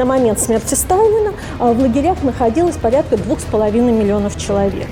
На момент смерти Сталина а, в лагерях находилось порядка двух с половиной миллионов человек.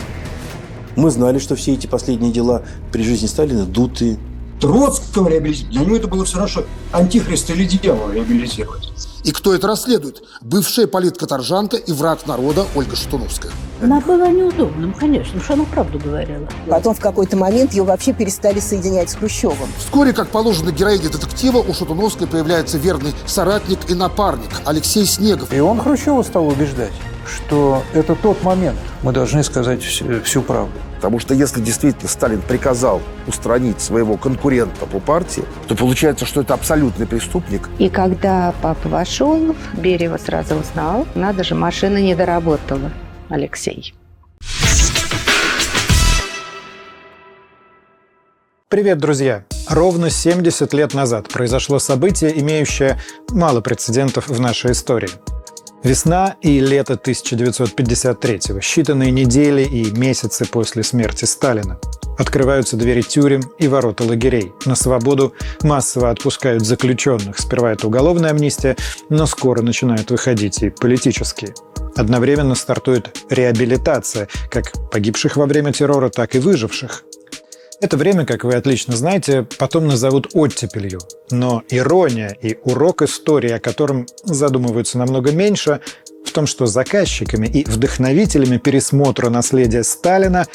Мы знали, что все эти последние дела при жизни Сталина дутые. Троцкого реабилитировать, для него это было все равно, что антихриста или дьявола реабилитировать. И кто это расследует? Бывшая политкоторжанка и враг народа Ольга Шатуновская. Она была неудобным, конечно, потому что она правду говорила. Потом в какой-то момент ее вообще перестали соединять с Хрущевым. Вскоре, как положено героине детектива, у Шатуновской появляется верный соратник и напарник Алексей Снегов. И он Хрущева стал убеждать, что это тот момент. Мы должны сказать всю, всю правду. Потому что если действительно Сталин приказал устранить своего конкурента по партии, то получается, что это абсолютный преступник. И когда папа вошел, Берева сразу узнал, надо же, машина не доработала, Алексей. Привет, друзья! Ровно 70 лет назад произошло событие, имеющее мало прецедентов в нашей истории – Весна и лето 1953-го, считанные недели и месяцы после смерти Сталина. Открываются двери тюрем и ворота лагерей. На свободу массово отпускают заключенных. Сперва это уголовная амнистия, но скоро начинают выходить и политические. Одновременно стартует реабилитация как погибших во время террора, так и выживших. Это время, как вы отлично знаете, потом назовут оттепелью. Но ирония и урок истории, о котором задумываются намного меньше, в том, что заказчиками и вдохновителями пересмотра наследия Сталина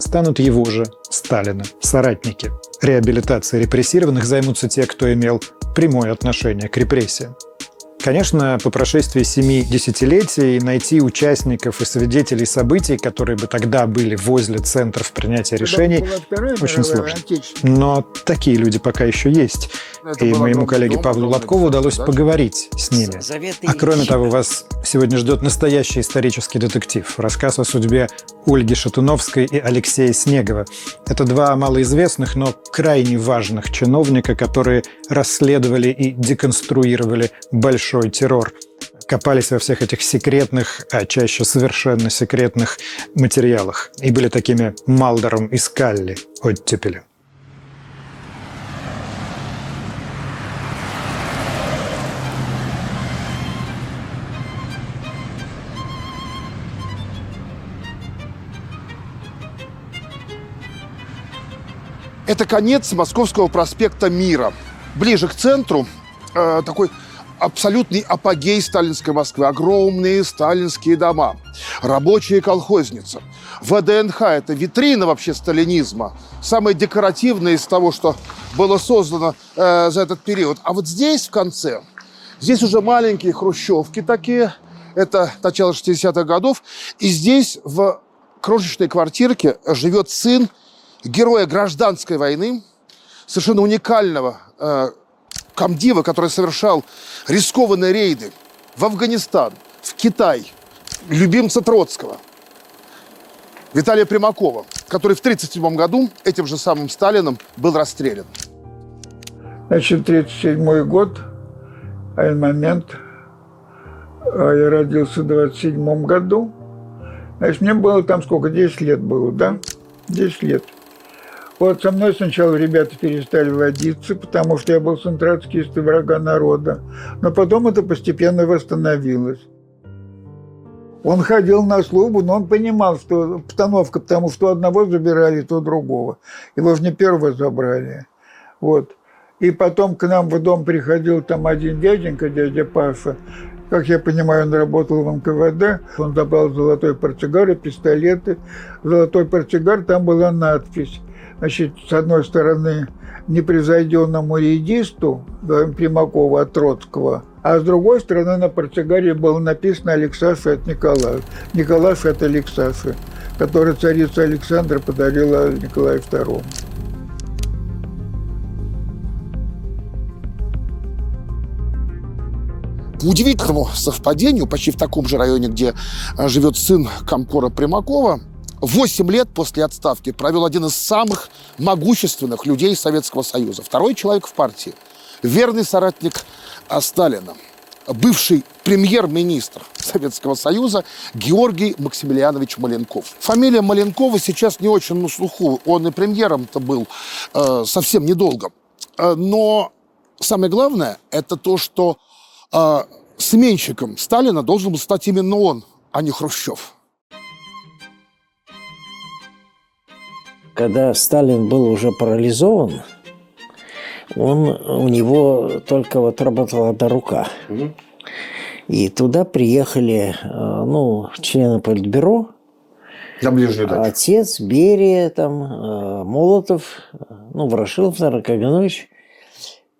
станут его же, Сталина, соратники. Реабилитацией репрессированных займутся те, кто имел прямое отношение к репрессиям. Конечно, по прошествии семи десятилетий найти участников и свидетелей событий, которые бы тогда были возле центров принятия решений, очень сложно. Но такие люди пока еще есть. Это и моему коллеге Павлу Лобкову удалось да? поговорить с ними. А кроме того, вас сегодня ждет настоящий исторический детектив. Рассказ о судьбе Ольги Шатуновской и Алексея Снегова. Это два малоизвестных, но крайне важных чиновника, которые расследовали и деконструировали большой террор копались во всех этих секретных, а чаще совершенно секретных материалах и были такими Малдором и Скалли оттепели. Это конец Московского проспекта Мира. Ближе к центру э, такой абсолютный апогей сталинской Москвы. Огромные сталинские дома. Рабочая колхозница. ВДНХ – это витрина вообще сталинизма. Самая декоративная из того, что было создано э, за этот период. А вот здесь, в конце, здесь уже маленькие хрущевки такие. Это начало 60-х годов. И здесь в крошечной квартирке живет сын героя гражданской войны, совершенно уникального э, комдива, который совершал рискованные рейды в Афганистан, в Китай, любимца Троцкого, Виталия Примакова, который в 1937 году этим же самым Сталином был расстрелян. Значит, 1937 год, один момент, а я родился в 27 году. Значит, мне было там сколько, 10 лет было, да? 10 лет. Вот со мной сначала ребята перестали водиться, потому что я был центроцкист и врага народа. Но потом это постепенно восстановилось. Он ходил на службу, но он понимал, что обстановка, потому что одного забирали, то другого. Его же не первого забрали. Вот. И потом к нам в дом приходил там один дяденька, дядя Паша. Как я понимаю, он работал в НКВД. Он забрал золотой портсигар и пистолеты. Золотой портсигар, там была надпись значит, с одной стороны, непревзойденному редисту Примакова от Троцкого, а с другой стороны на портсигаре было написано «Алексаша от Николая». Николаша от Алексаши, который царица Александра подарила Николаю II. По удивительному совпадению, почти в таком же районе, где а, живет сын Комкора Примакова, 8 лет после отставки провел один из самых могущественных людей Советского Союза. Второй человек в партии. Верный соратник а, Сталина. Бывший премьер-министр Советского Союза Георгий Максимилианович Маленков. Фамилия Маленкова сейчас не очень на слуху. Он и премьером-то был э, совсем недолго. Э, но самое главное, это то, что э, сменщиком Сталина должен был стать именно он, а не Хрущев. Когда Сталин был уже парализован, он, у него только вот работала одна рука. И туда приехали э, ну, члены Политбюро, На ближнюю дачу. отец, Берия, там, э, Молотов, ну, Ворошилов, наверное, Каганович.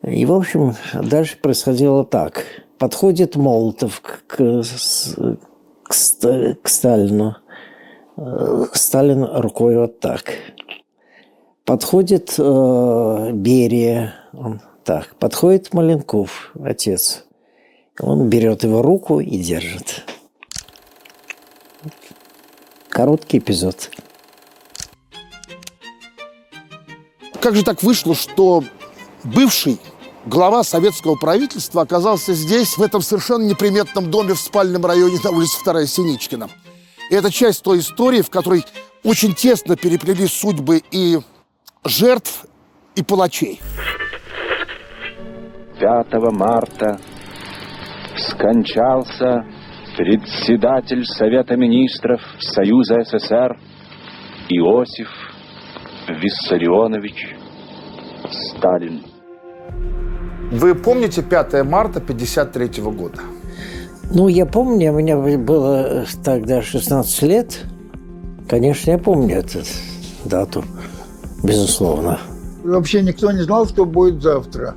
И, в общем, дальше происходило так. Подходит Молотов к, к к к Сталину. Э, Сталин рукой вот так. Подходит э, Берия, он так. Подходит Маленков, отец. Он берет его руку и держит. Короткий эпизод. Как же так вышло, что бывший глава советского правительства оказался здесь, в этом совершенно неприметном доме в спальном районе на улице 2 Синичкина? И это часть той истории, в которой очень тесно переплелись судьбы и жертв, и палачей. 5 марта скончался председатель Совета министров Союза СССР Иосиф Виссарионович Сталин. Вы помните 5 марта 1953 года? Ну, я помню, у меня было тогда 16 лет. Конечно, я помню эту дату, безусловно. Вообще никто не знал, что будет завтра.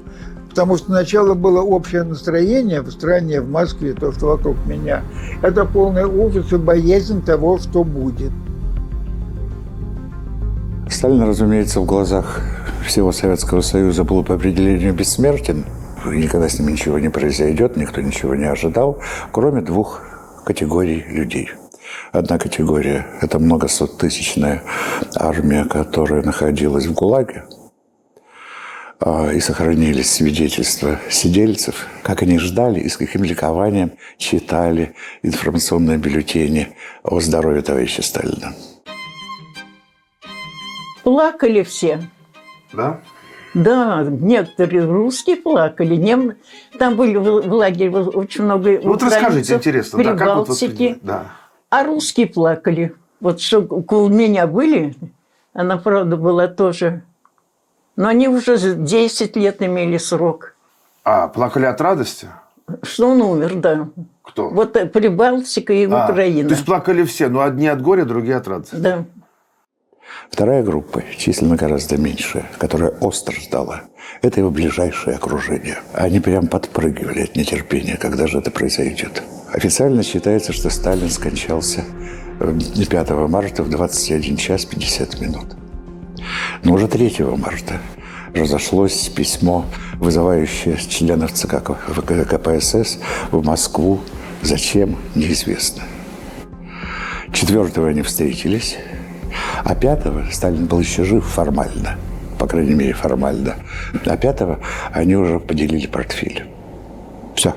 Потому что сначала было общее настроение в стране, в Москве, то, что вокруг меня. Это полный ужас и боязнь того, что будет. Сталин, разумеется, в глазах всего Советского Союза был по определению бессмертен. Никогда с ним ничего не произойдет, никто ничего не ожидал, кроме двух категорий людей. Одна категория – это многосоттысячная армия, которая находилась в ГУЛАГе, а, и сохранились свидетельства сидельцев, как они ждали и с каким ликованием читали информационные бюллетени о здоровье товарища Сталина. Плакали все. Да? Да, некоторые русские плакали. Нем... Там были в лагере очень много Ну, Вот расскажите, интересно, да, как вот? Да. А русские плакали. Вот что у меня были, она, правда, была тоже... Но они уже за 10 лет имели срок. А, плакали от радости? Что он умер, да. Кто? Вот э, Прибалтика и А, Украина. То есть плакали все, но одни от горя, другие от радости. Да. Вторая группа, численно гораздо меньшая, которая остро ждала, это его ближайшее окружение. Они прям подпрыгивали от нетерпения, когда же это произойдет. Официально считается, что Сталин скончался э, 5 марта в 21 час 50 минут. Но уже 3 марта разошлось письмо, вызывающее членов ЦК КПСС в Москву. Зачем, неизвестно. Четвертого они встретились, а пятого Сталин был еще жив формально, по крайней мере формально. А пятого они уже поделили портфель. Все.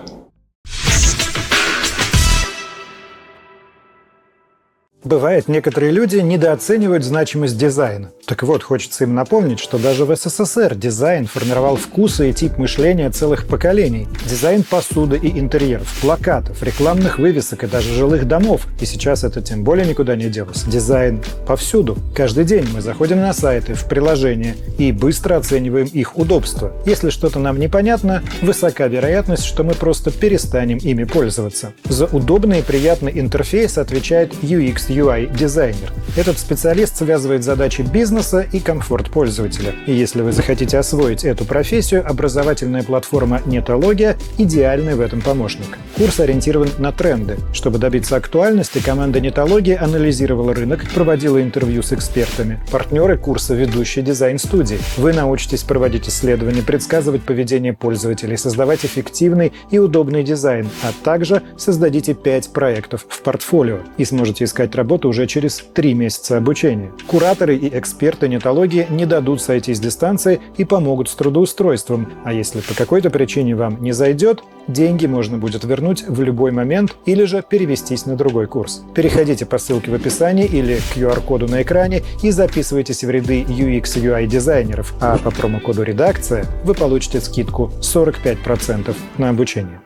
Бывает, некоторые люди недооценивают значимость дизайна. Так вот, хочется им напомнить, что даже в СССР дизайн формировал вкусы и тип мышления целых поколений. Дизайн посуды и интерьеров, плакатов, рекламных вывесок и даже жилых домов. И сейчас это тем более никуда не делось. Дизайн повсюду. Каждый день мы заходим на сайты, в приложения и быстро оцениваем их удобство. Если что-то нам непонятно, высока вероятность, что мы просто перестанем ими пользоваться. За удобный и приятный интерфейс отвечает UX UI дизайнер. Этот специалист связывает задачи бизнеса и комфорт пользователя. И если вы захотите освоить эту профессию, образовательная платформа Нетология – идеальный в этом помощник. Курс ориентирован на тренды. Чтобы добиться актуальности, команда Нетологии анализировала рынок, проводила интервью с экспертами. Партнеры курса – ведущие дизайн-студии. Вы научитесь проводить исследования, предсказывать поведение пользователей, создавать эффективный и удобный дизайн, а также создадите 5 проектов в портфолио и сможете искать работу уже через 3 месяца обучения. Кураторы и эксперты нетологии не дадут сойти с дистанции и помогут с трудоустройством, а если по какой-то причине вам не зайдет, деньги можно будет вернуть в любой момент или же перевестись на другой курс. Переходите по ссылке в описании или QR-коду на экране и записывайтесь в ряды UX UI дизайнеров, а по промокоду «Редакция» вы получите скидку 45% на обучение.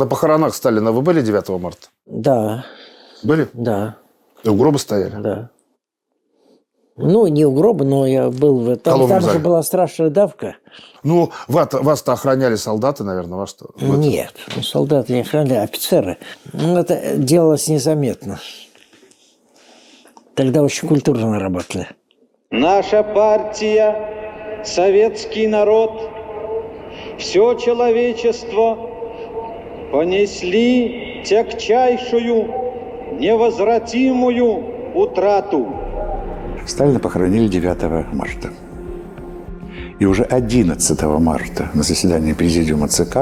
На похоронах Сталина вы были 9 марта? Да. Были? Да. И у гроба стояли? Да. Ну, не у гроба, но я был в этом. Колонном Там же была страшная давка. Ну, вас- вас-то охраняли солдаты, наверное, вас-то? Нет, ну, солдаты не охраняли, а офицеры. Ну, это делалось незаметно. Тогда очень культурно работали. Наша партия, советский народ, все человечество понесли тягчайшую, невозвратимую утрату. Сталина похоронили 9 марта. И уже 11 марта на заседании президиума ЦК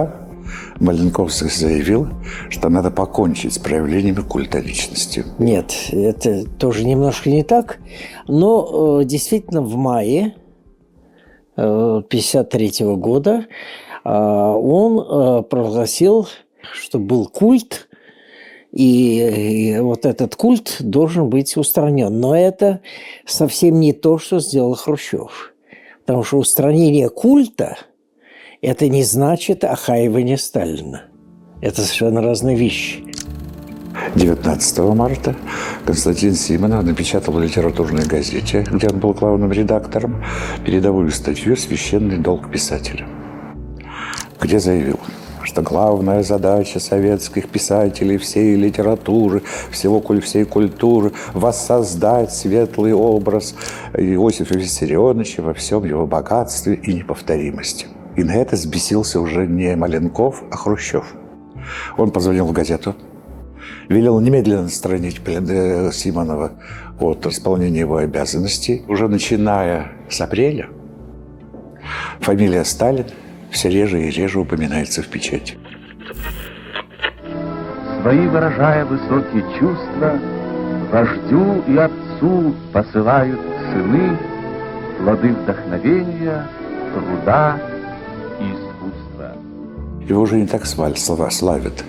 Маленковский заявил, что надо покончить с проявлениями культа личности. Нет, это тоже немножко не так. Но э, действительно в мае 1953 года э, он э, провозгласил, что был культ, и, вот этот культ должен быть устранен. Но это совсем не то, что сделал Хрущев. Потому что устранение культа – это не значит охаивание Сталина. Это совершенно разные вещи. 19 марта Константин Симонов напечатал в литературной газете, где он был главным редактором, передовую статью «Священный долг писателя», где заявил, что главная задача советских писателей всей литературы, всего всей культуры – воссоздать светлый образ Иосифа Виссарионовича во всем его богатстве и неповторимости. И на это сбесился уже не Маленков, а Хрущев. Он позвонил в газету, велел немедленно отстранить э, Симонова от исполнения его обязанностей. Уже начиная с апреля фамилия Сталин все реже и реже упоминается в печати. Свои выражая высокие чувства, Вождю и отцу посылают сыны Плоды вдохновения, труда и искусства. Его уже не так сваль- слова славят.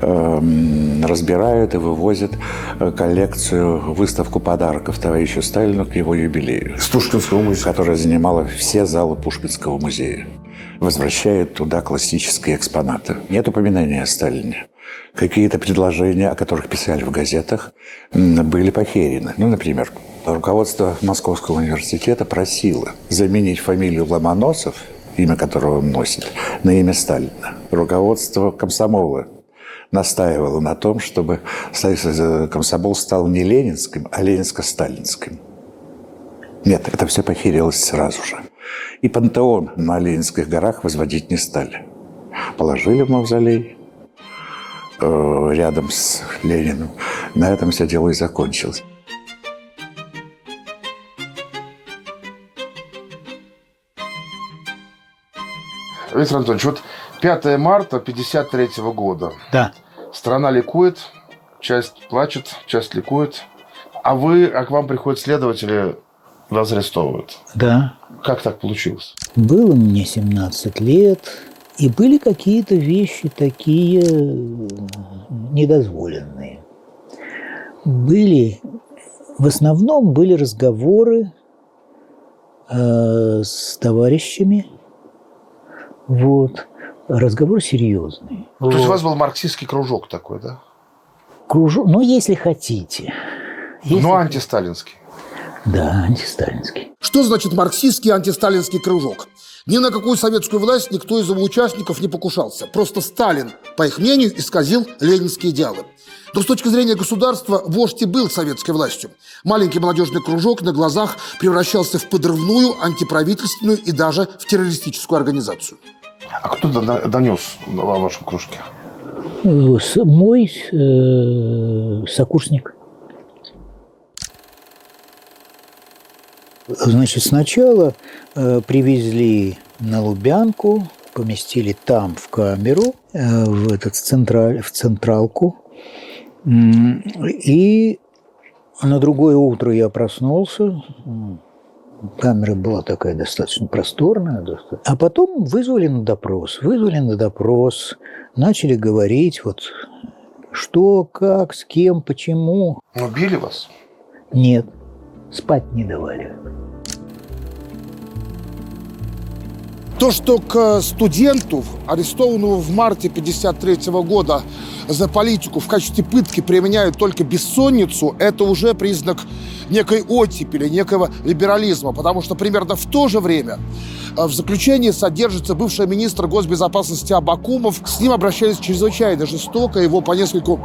Эм, разбирают и вывозят э, коллекцию, выставку подарков товарищу Сталину к его юбилею. С Пушкинского музея. Которая занимала все залы Пушкинского музея. Возвращает туда классические экспонаты. Нет упоминания о Сталине. Какие-то предложения, о которых писали в газетах, были похерены. Ну, например, руководство Московского университета просило заменить фамилию Ломоносов, имя которого он носит, на имя Сталина. Руководство комсомола настаивало на том, чтобы э, комсомол стал не ленинским, а ленинско-сталинским. Нет, это все похерилось сразу же. И пантеон на Ленинских горах возводить не стали. Положили в мавзолей э, рядом с Лениным. На этом все дело и закончилось. Виктор Анатольевич, вот 5 марта 53 года. Да. Страна ликует, часть плачет, часть ликует. А вы, а к вам приходят следователи, вас арестовывают. Да. Как так получилось? Было мне 17 лет, и были какие-то вещи такие э, недозволенные. Были, в основном были разговоры э, с товарищами, вот, разговоры серьезные. То есть у вас был марксистский кружок такой, да? Кружок, ну, если хотите. Если Ну, антисталинский. Да, антисталинский. Что значит марксистский антисталинский кружок? Ни на какую советскую власть никто из его участников не покушался. Просто Сталин, по их мнению, исказил ленинские идеалы. Но с точки зрения государства вождь и был советской властью. Маленький молодежный кружок на глазах превращался в подрывную, антиправительственную и даже в террористическую организацию. А кто донес о вашем кружке? Мой э, сокурсник. Значит, сначала э, привезли на Лубянку, поместили там в камеру, э, в этот централь, в централку. И на другое утро я проснулся. Камера была такая достаточно просторная. А потом вызвали на допрос. Вызвали на допрос, начали говорить, вот что, как, с кем, почему. Ну, били вас? Нет, спать не давали. То, что к студенту, арестованному в марте 1953 года за политику в качестве пытки применяют только бессонницу, это уже признак некой оттепели, некого либерализма. Потому что примерно в то же время э, в заключении содержится бывший министр госбезопасности Абакумов. С ним обращались чрезвычайно жестоко. Его по нескольку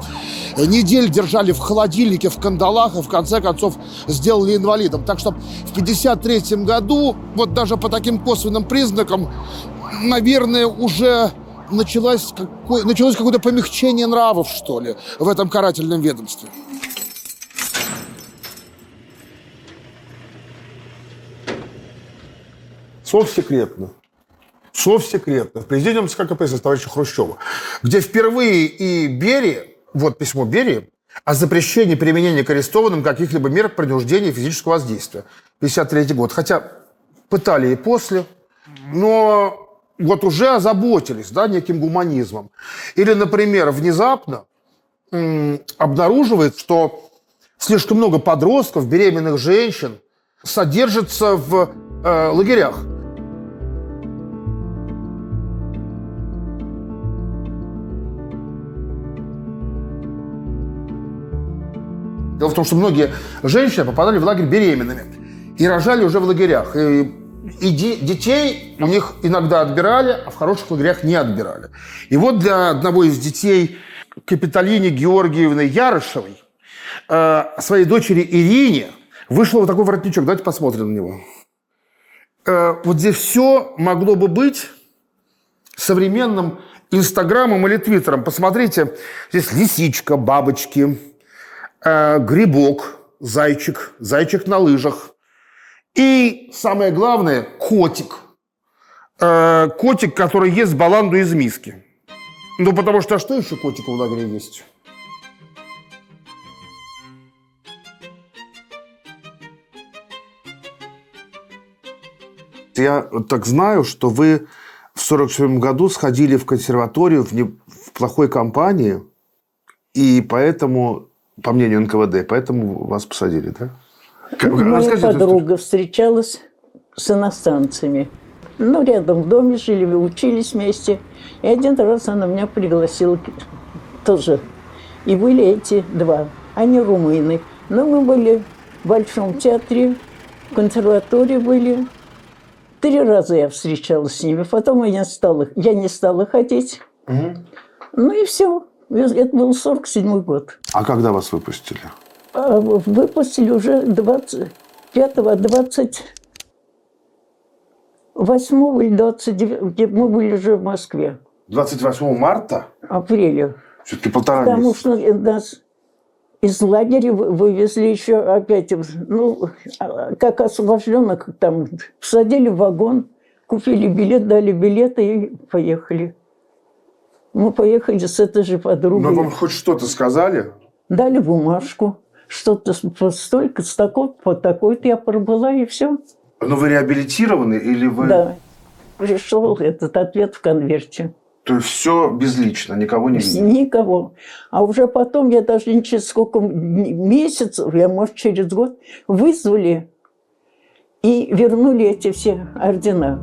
недель держали в холодильнике, в кандалах, и в конце концов сделали инвалидом. Так что в 1953 году, вот даже по таким косвенным признакам, наверное, уже началось, какое, началось какое-то помягчение нравов, что ли, в этом карательном ведомстве. Совсекретно. Совсекретно. В президиумской КПСС товарища Хрущева, где впервые и Берия, вот письмо Берии, о запрещении применения к арестованным каких-либо мер к принуждению физического воздействия. 53 год. Хотя пытали и после, но вот уже озаботились да, неким гуманизмом. Или, например, внезапно обнаруживает, что слишком много подростков, беременных женщин содержатся в э, лагерях. Дело в том, что многие женщины попадали в лагерь беременными и рожали уже в лагерях. И, и де, детей у них иногда отбирали, а в хороших лагерях не отбирали. И вот для одного из детей Капитолине Георгиевны Ярышевой, э, своей дочери Ирине, вышел вот такой воротничок. Давайте посмотрим на него. Э, вот здесь все могло бы быть современным Инстаграмом или Твиттером. Посмотрите, здесь лисичка, бабочки, э, грибок, зайчик, зайчик на лыжах. И самое главное, котик. Э, котик, который ест баланду из миски. Ну, потому что а что еще котику в лагере есть? Я так знаю, что вы в 47 году сходили в консерваторию в, не, в плохой компании, и поэтому, по мнению НКВД, поэтому вас посадили, да? Моя подруга встречалась с иностранцами. Ну, рядом в доме жили, мы учились вместе. И один раз она меня пригласила тоже. И были эти два. Они румыны. Но мы были в Большом театре, в консерватории были. Три раза я встречалась с ними. Потом я не стала, я не стала ходить. Ну и все. Это был 47 год. А когда вас выпустили? А выпустили уже 25 20 8 или 29, мы были уже в Москве, 28 марта? апреля. Все-таки полтора Потому месяца. что нас из лагеря вы- вывезли еще опять, ну, а, как освобожденных, там, посадили в вагон, купили билет, дали билеты и поехали. Мы поехали с этой же подругой. Но вам хоть что-то сказали? Дали бумажку, что-то столько, с такой, по такой-то я пробыла, и все. Но вы реабилитированы или вы... Да. Пришел этот ответ в конверте. То есть все безлично, никого не видели? Никого. А уже потом, я даже не через сколько месяцев, я, может, через год, вызвали и вернули эти все ордена.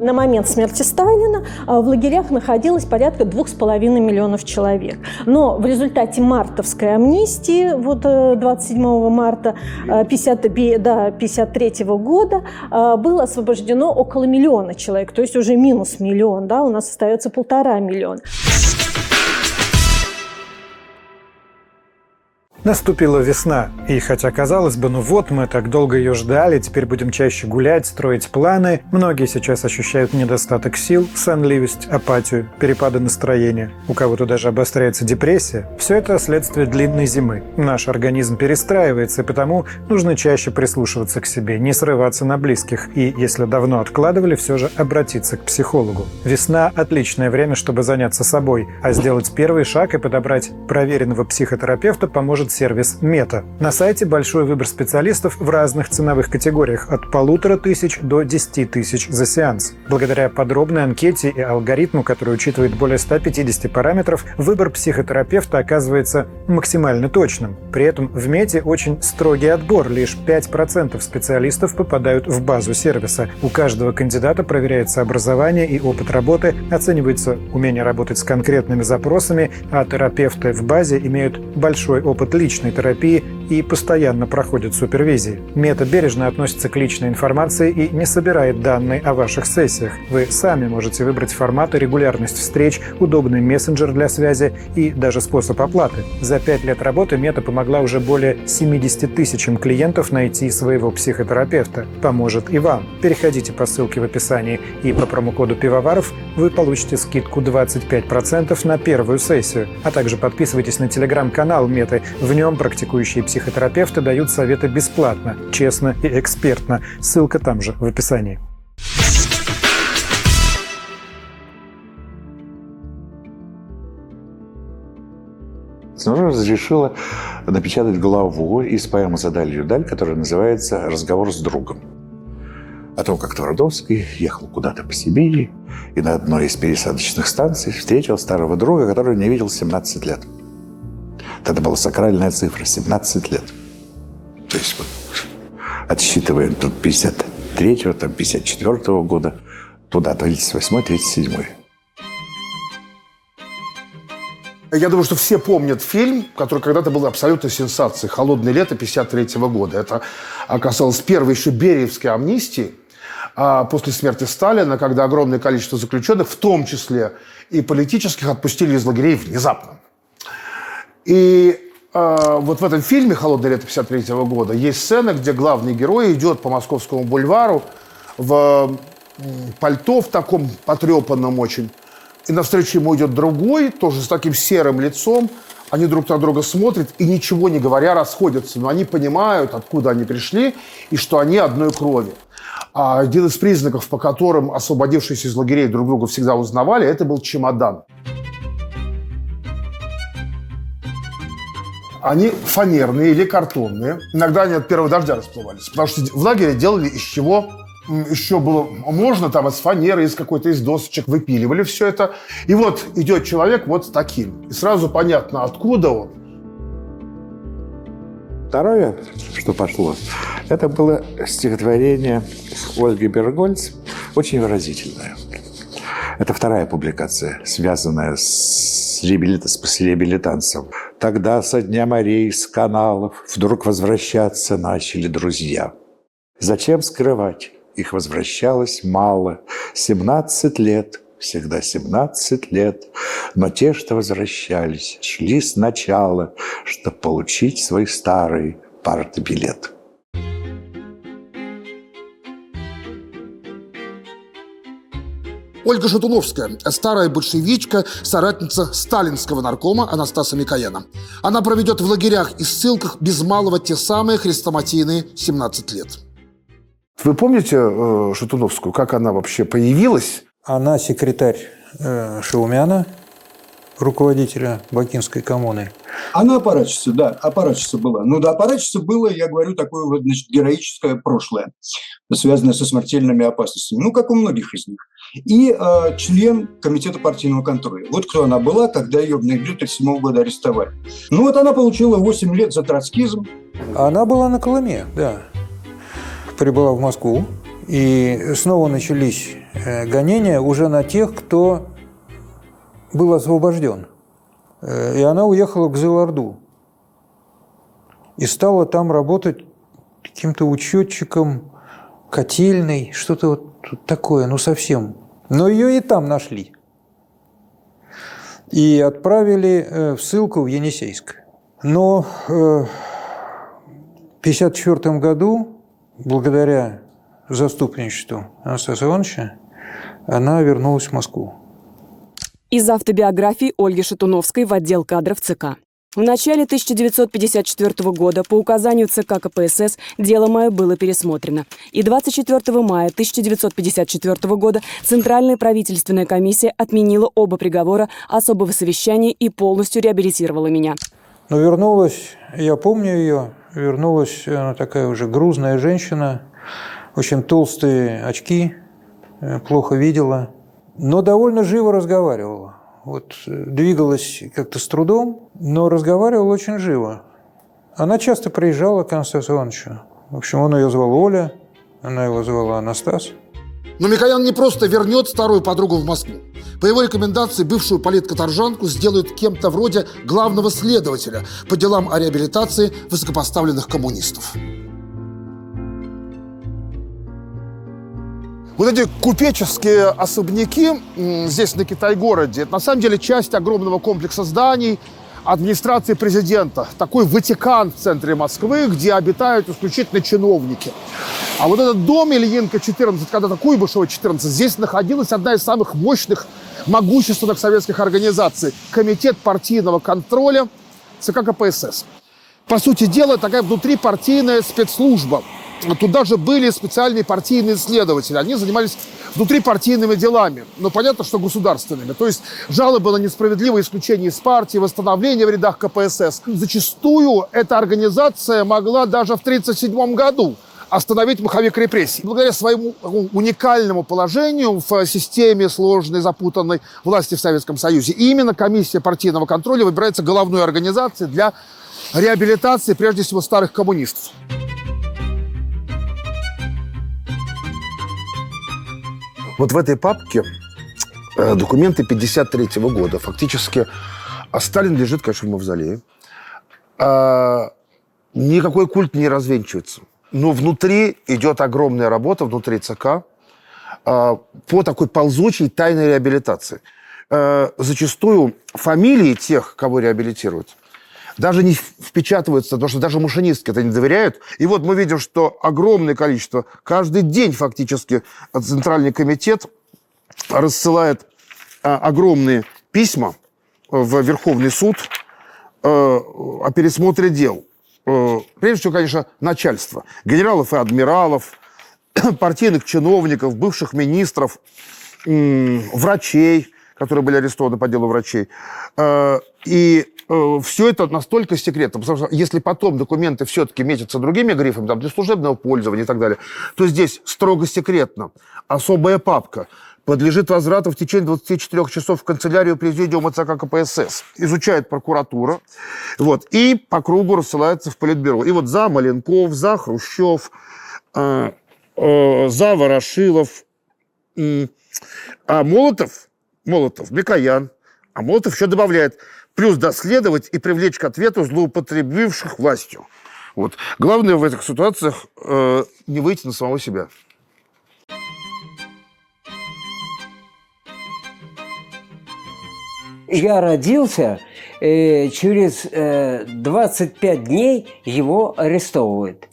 На момент смерти Сталина а, в лагерях находилось порядка двух с половиной миллионов человек. Но в результате мартовской амнистии, вот э, 27 марта э, 50, бе- да, 53 года, э, было освобождено около миллиона человек, то есть уже минус миллион, да, у нас остается полтора миллиона. Наступила весна, и хотя казалось бы, ну вот мы так долго ее ждали, теперь будем чаще гулять, строить планы, многие сейчас ощущают недостаток сил, сонливость, апатию, перепады настроения. У кого-то даже обостряется депрессия. Все это следствие длинной зимы. Наш организм перестраивается, и потому нужно чаще прислушиваться к себе, не срываться на близких, и, если давно откладывали, все же обратиться к психологу. Весна – отличное время, чтобы заняться собой, а сделать первый шаг и подобрать проверенного психотерапевта поможет сервис «Мета». На сайте большой выбор специалистов в разных ценовых категориях – от полутора тысяч до 10 тысяч за сеанс. Благодаря подробной анкете и алгоритму, который учитывает более 150 параметров, выбор психотерапевта оказывается максимально точным. При этом в «Мете» очень строгий отбор. Лишь 5% специалистов попадают в базу сервиса. У каждого кандидата проверяется образование и опыт работы, оценивается умение работать с конкретными запросами, а терапевты в базе имеют большой опыт личной терапии и постоянно проходят супервизии. Мета бережно относится к личной информации и не собирает данные о ваших сессиях. Вы сами можете выбрать формат и регулярность встреч, удобный мессенджер для связи и даже способ оплаты. За пять лет работы Мета помогла уже более 70 тысячам клиентов найти своего психотерапевта. Поможет и вам. Переходите по ссылке в описании и по промокоду «Пивоваров» вы получите скидку 25% на первую сессию. А также подписывайтесь на телеграм-канал Меты. В нем практикующие психотерапевты дают советы бесплатно, честно и экспертно. Ссылка там же в описании. Цензура разрешила напечатать главу из поэмы «Задалью даль», которая называется «Разговор с другом». О том, как Твардовский ехал куда-то по Сибири и на одной из пересадочных станций встретил старого друга, которого не видел 17 лет. Это была сакральная цифра – 17 лет. То есть вот отсчитываем тут 53-го, там 54-го года, туда, 38-й, 37-й. Я думаю, что все помнят фильм, который когда-то был абсолютно сенсацией «Холодное лето» 53 года. Это оказалось первой еще Бериевской амнистии а после смерти Сталина, когда огромное количество заключенных, в том числе и политических, отпустили из лагерей внезапно. И э, вот в этом фильме «Холодное лето» 53 года есть сцена, где главный герой идет по Московскому бульвару в пальто в таком потрепанном очень, и навстречу ему идет другой, тоже с таким серым лицом. Они друг на друга смотрят и, ничего не говоря, расходятся. Но они понимают, откуда они пришли и что они одной крови. А один из признаков, по которым освободившиеся из лагерей друг друга всегда узнавали, это был чемодан. Они фанерные или картонные. Иногда они от первого дождя расплывались. Потому что в лагере делали из чего еще было можно там из фанеры, из какой-то из досочек выпиливали все это. И вот идет человек вот с таким. И сразу понятно, откуда он. Второе, что пошло, это было стихотворение Ольги Бергольц, очень выразительное. Это вторая публикация, связанная с, реабилит... с реабилитанцем. Тогда со дня морей, с каналов вдруг возвращаться начали друзья. Зачем скрывать? Их возвращалось мало. Семнадцать лет, всегда семнадцать лет. Но те, что возвращались, шли сначала, чтобы получить свой старый партбилет. Ольга Шатуновская, старая большевичка, соратница сталинского наркома Анастаса Микояна. Она проведет в лагерях и ссылках без малого те самые хрестоматийные 17 лет. Вы помните э, Шатуновскую, как она вообще появилась? Она секретарь э, Шаумяна, руководителя Бакинской коммуны. Она аппаратчица, да, аппаратчица была. Ну да, аппаратчица было, я говорю, такое вот, значит, героическое прошлое, связанное со смертельными опасностями, ну, как у многих из них. И э, член комитета партийного контроля. Вот кто она была, когда ее в ноябре 1937 года арестовали. Ну вот она получила 8 лет за троцкизм. Она была на Колыме, да. Прибыла в Москву, и снова начались э, гонения уже на тех, кто был освобожден. Э, и она уехала к Зеларду. И стала там работать каким-то учетчиком котельной, что-то вот такое, ну совсем. Но ее и там нашли. И отправили э, в ссылку в Енисейск. Но в 1954 году благодаря заступничеству Анастаса Ивановича, она вернулась в Москву. Из автобиографии Ольги Шатуновской в отдел кадров ЦК. В начале 1954 года по указанию ЦК КПСС дело мое было пересмотрено. И 24 мая 1954 года Центральная правительственная комиссия отменила оба приговора особого совещания и полностью реабилитировала меня. Но вернулась, я помню ее, вернулась она такая уже грузная женщина, очень толстые очки, э, плохо видела, но довольно живо разговаривала. Вот э, двигалась как-то с трудом, но разговаривала очень живо. Она часто приезжала к Анастасу Ивановичу. В общем, он ее звал Оля, она его звала Анастас. Но Микоян не просто вернет старую подругу в Москву. По его рекомендации бывшую политкоторжанку сделают кем-то вроде главного следователя по делам о реабилитации высокопоставленных коммунистов. Вот эти купеческие особняки здесь, на Китай-городе, это на самом деле часть огромного комплекса зданий администрации президента. Такой Ватикан в центре Москвы, где обитают исключительно чиновники. А вот этот дом Ильинка 14, когда-то Куйбышева 14, здесь находилась одна из самых мощных, могущественных советских организаций. Комитет партийного контроля ЦК КПСС. По сути дела, такая внутрипартийная спецслужба – Туда же были специальные партийные следователи. Они занимались внутрипартийными делами. Но понятно, что государственными. То есть жалобы на несправедливое исключение из партии, восстановление в рядах КПСС. Зачастую эта организация могла даже в 1937 году остановить маховик репрессий. Благодаря своему уникальному положению в системе сложной, запутанной власти в Советском Союзе, именно комиссия партийного контроля выбирается головной организацией для реабилитации, прежде всего, старых коммунистов. Вот в этой папке э, документы 53 -го года. Фактически а Сталин лежит, конечно, в мавзолее. А, никакой культ не развенчивается. Но внутри идет огромная работа, внутри ЦК, а, по такой ползучей тайной реабилитации. А, зачастую фамилии тех, кого реабилитируют, даже не впечатываются, потому что даже машинистки это не доверяют. И вот мы видим, что огромное количество, каждый день фактически Центральный комитет рассылает а, огромные письма в Верховный суд э, о пересмотре дел. Э, прежде всего, конечно, начальство. Генералов и адмиралов, партийных чиновников, бывших министров, врачей, которые были арестованы по делу врачей. Э, и Э, все это настолько секретно, потому что если потом документы все-таки метятся другими грифами, там, для служебного пользования и так далее, то здесь строго секретно. Особая папка подлежит возврату в течение 24 часов в канцелярию президиума ЦК КПСС. Изучает прокуратура. Вот, и по кругу рассылается в Политбюро. И вот за Маленков, за Хрущев, э, э, за Ворошилов, э, а Молотов, Молотов, Микоян, а Молотов еще добавляет – плюс доследовать и привлечь к ответу злоупотребивших властью. Вот. Главное в этих ситуациях э, не выйти на самого себя. Я родился, э, через э, 25 дней его арестовывают.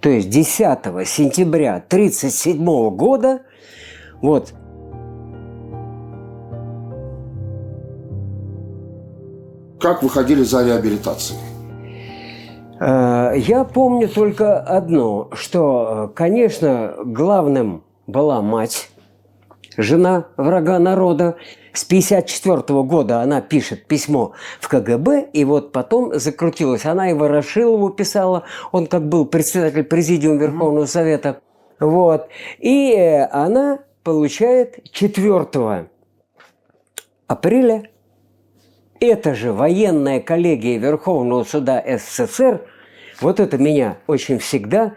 То есть 10 сентября 1937 года вот, Как выходили за реабилитацией? Э, я помню только одно, что, конечно, главным была мать, жена врага народа. С 1954 года она пишет письмо в КГБ, и вот потом закрутилась. Она и Ворошилову писала, он как был председатель Президиума Верховного Совета. Вот. И она получает 4 апреля эта же военная коллегия Верховного суда СССР, вот это меня очень всегда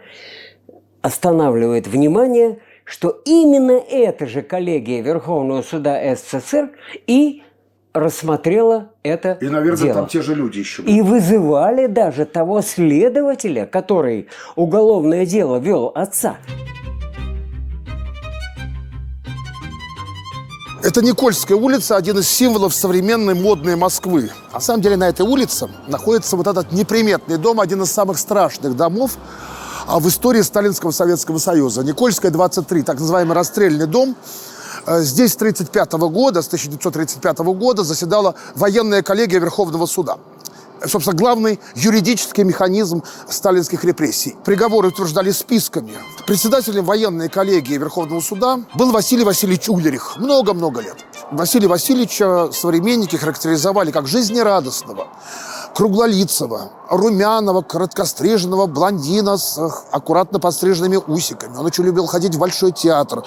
останавливает внимание, что именно эта же коллегия Верховного суда СССР и рассмотрела это И, наверное, дело. там те же люди еще. И вызывали даже того следователя, который уголовное дело вел отца. Это Никольская улица, один из символов современной модной Москвы. На самом деле на этой улице находится вот этот неприметный дом, один из самых страшных домов а, в истории Сталинского Советского Союза. Никольская, 23, так называемый расстрельный дом. Э, здесь с 1935 года, с 1935 года заседала военная коллегия Верховного суда собственно, главный юридический механизм сталинских репрессий. Приговоры утверждали списками. Председателем военной коллегии Верховного суда был Василий Васильевич Ульрих много-много лет. Василия Васильевича современники характеризовали как жизнерадостного, круглолицего, румяного, короткостриженного блондина с аккуратно подстриженными усиками. Он очень любил ходить в Большой театр.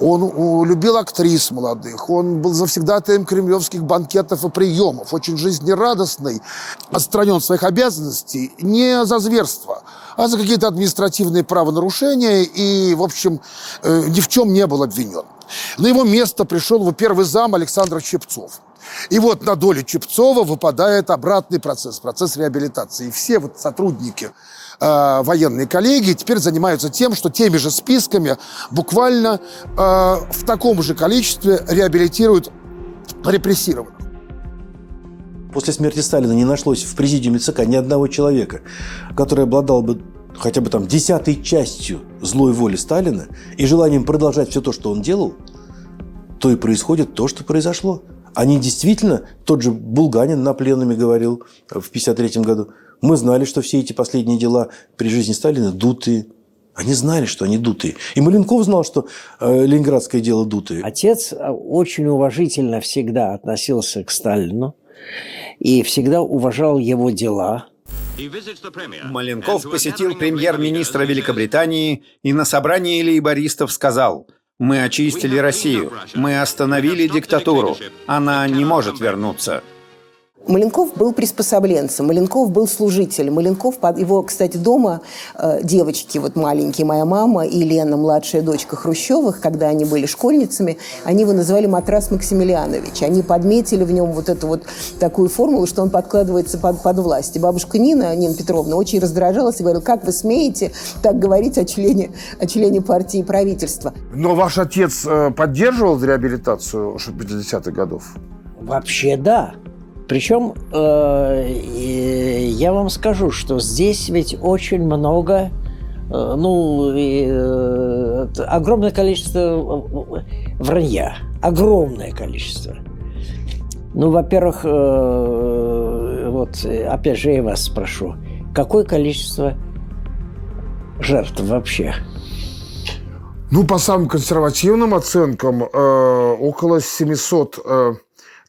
Он любил актрис молодых. Он был завсегдатаем кремлевских банкетов и приемов. Очень жизнерадостный, отстранен от своих обязанностей не за зверство, а за какие-то административные правонарушения и, в общем, э, ни в чем не был обвинен. На его место пришел его первый зам Александр Чепцов. И вот на долю Чепцова выпадает обратный процесс, процесс реабилитации. И все вот сотрудники э, военной коллегии теперь занимаются тем, что теми же списками буквально э, в таком же количестве реабилитируют репрессированных. После смерти Сталина не нашлось в президиуме ЦК ни одного человека, который обладал бы хотя бы там десятой частью злой воли Сталина и желанием продолжать все то, что он делал, то и происходит то, что произошло. Они действительно, тот же Булганин на пленуме говорил в 1953 году, мы знали, что все эти последние дела при жизни Сталина дутые. Они знали, что они дутые. И Маленков знал, что э, ленинградское дело дутые. Отец э, очень уважительно всегда относился к Сталину и всегда уважал его дела. Маленков посетил премьер-министра Великобритании и на собрании лейбористов сказал – мы очистили Россию. Мы остановили диктатуру. Она не может вернуться. Маленков был приспособленцем, Маленков был служителем. Маленков, его, кстати, дома э, девочки, вот маленькие, моя мама и Лена, младшая дочка Хрущевых, когда они были школьницами, они его называли Матрас Максимилианович. Они подметили в нем вот эту вот такую формулу, что он подкладывается под, под власть. И бабушка Нина, Нина Петровна, очень раздражалась и говорила, как вы смеете так говорить о члене, о члене партии и правительства. Но ваш отец э, поддерживал реабилитацию 50-х годов? Вообще да. Причем э, я вам скажу, что здесь ведь очень много, э, ну, э, огромное количество э, вранья, огромное количество. Ну, во-первых, э, вот опять же я вас спрошу, какое количество жертв вообще? Ну, по самым консервативным оценкам, э, около 700 э,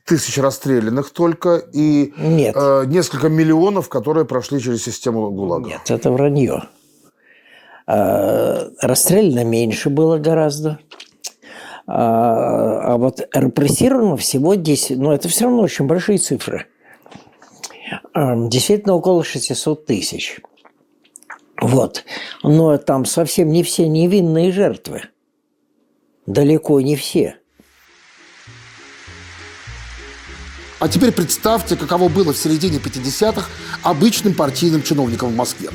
тысяч расстрелянных только и Нет. Э, несколько миллионов, которые прошли через систему ГУЛАГа. Нет, это вранье. А, расстреляно меньше было гораздо. А, а вот репрессировано всего 10, но это все равно очень большие цифры. А, действительно, около 600 тысяч. Вот. Но там совсем не все невинные жертвы. Далеко не все. А теперь представьте, каково было в середине 50-х обычным партийным чиновникам в Москве.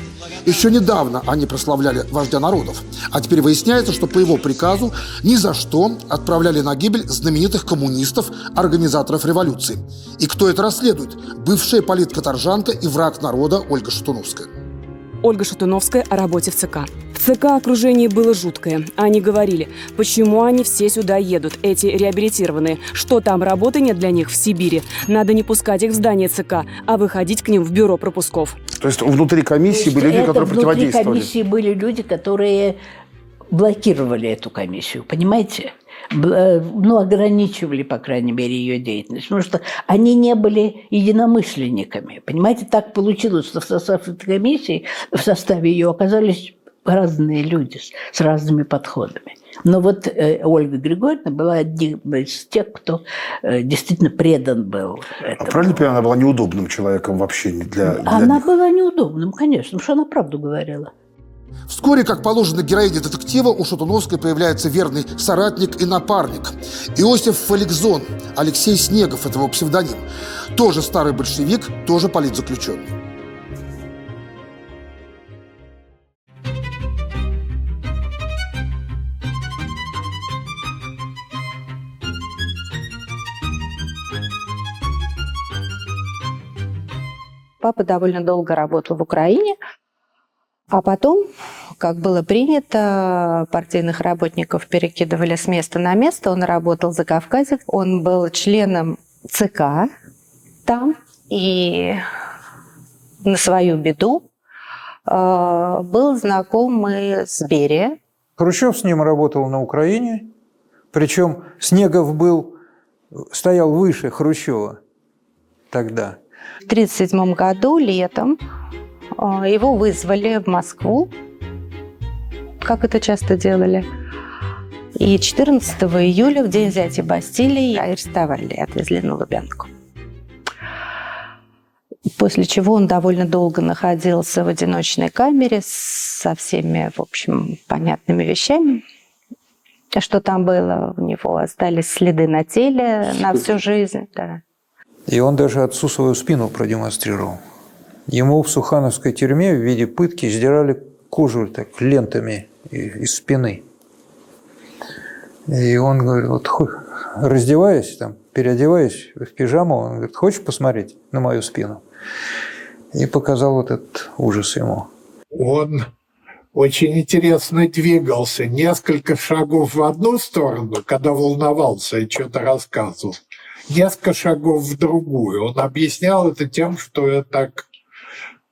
Еще недавно они прославляли вождя народов, а теперь выясняется, что по его приказу ни за что отправляли на гибель знаменитых коммунистов, организаторов революции. И кто это расследует? Бывшая политкоторжанка и враг народа Ольга Шатуновская. Ольга Шатуновская о работе в ЦК. ЦК окружение было жуткое. Они говорили, почему они все сюда едут, эти реабилитированные, что там работы нет для них в Сибири. Надо не пускать их в здание ЦК, а выходить к ним в бюро пропусков. То есть внутри комиссии были люди, которые противодействовали? Внутри комиссии были люди, которые блокировали эту комиссию, понимаете? Э, ну, ограничивали, по крайней мере, ее деятельность. Потому что они не были единомышленниками. Понимаете, так получилось, что в составе этой комиссии, в составе ее оказались разные люди с, с разными подходами. Но вот э, Ольга Григорьевна была одним из тех, кто э, действительно предан был. Этому. А правильно понимаю, она была неудобным человеком вообще для, для Она них? была неудобным, конечно, потому что она правду говорила. Вскоре, как положено героине детектива, у Шатуновской появляется верный соратник и напарник. Иосиф Фаликзон, Алексей Снегов, это его псевдоним. Тоже старый большевик, тоже политзаключенный. Папа довольно долго работал в Украине, а потом, как было принято, партийных работников перекидывали с места на место. Он работал за Кавказе. Он был членом ЦК там. И на свою беду э, был знаком и с Берия. Хрущев с ним работал на Украине. Причем Снегов был стоял выше Хрущева тогда. В 1937 году летом а, его вызвали в Москву, как это часто делали. И 14 июля, в день взятия Бастилии, арестовали и отвезли на Лубянку. После чего он довольно долго находился в одиночной камере со всеми, в общем, понятными вещами. Что там было у него? Остались следы на теле на всю жизнь. Да. И он даже отцу свою спину продемонстрировал. Ему в Сухановской тюрьме в виде пытки сдирали кожу так лентами из спины. И он говорит, вот раздеваясь, там, переодеваясь в пижаму, он говорит, хочешь посмотреть на мою спину? И показал вот этот ужас ему. Он очень интересно двигался. Несколько шагов в одну сторону, когда волновался и что-то рассказывал. Несколько шагов в другую. Он объяснял это тем, что я так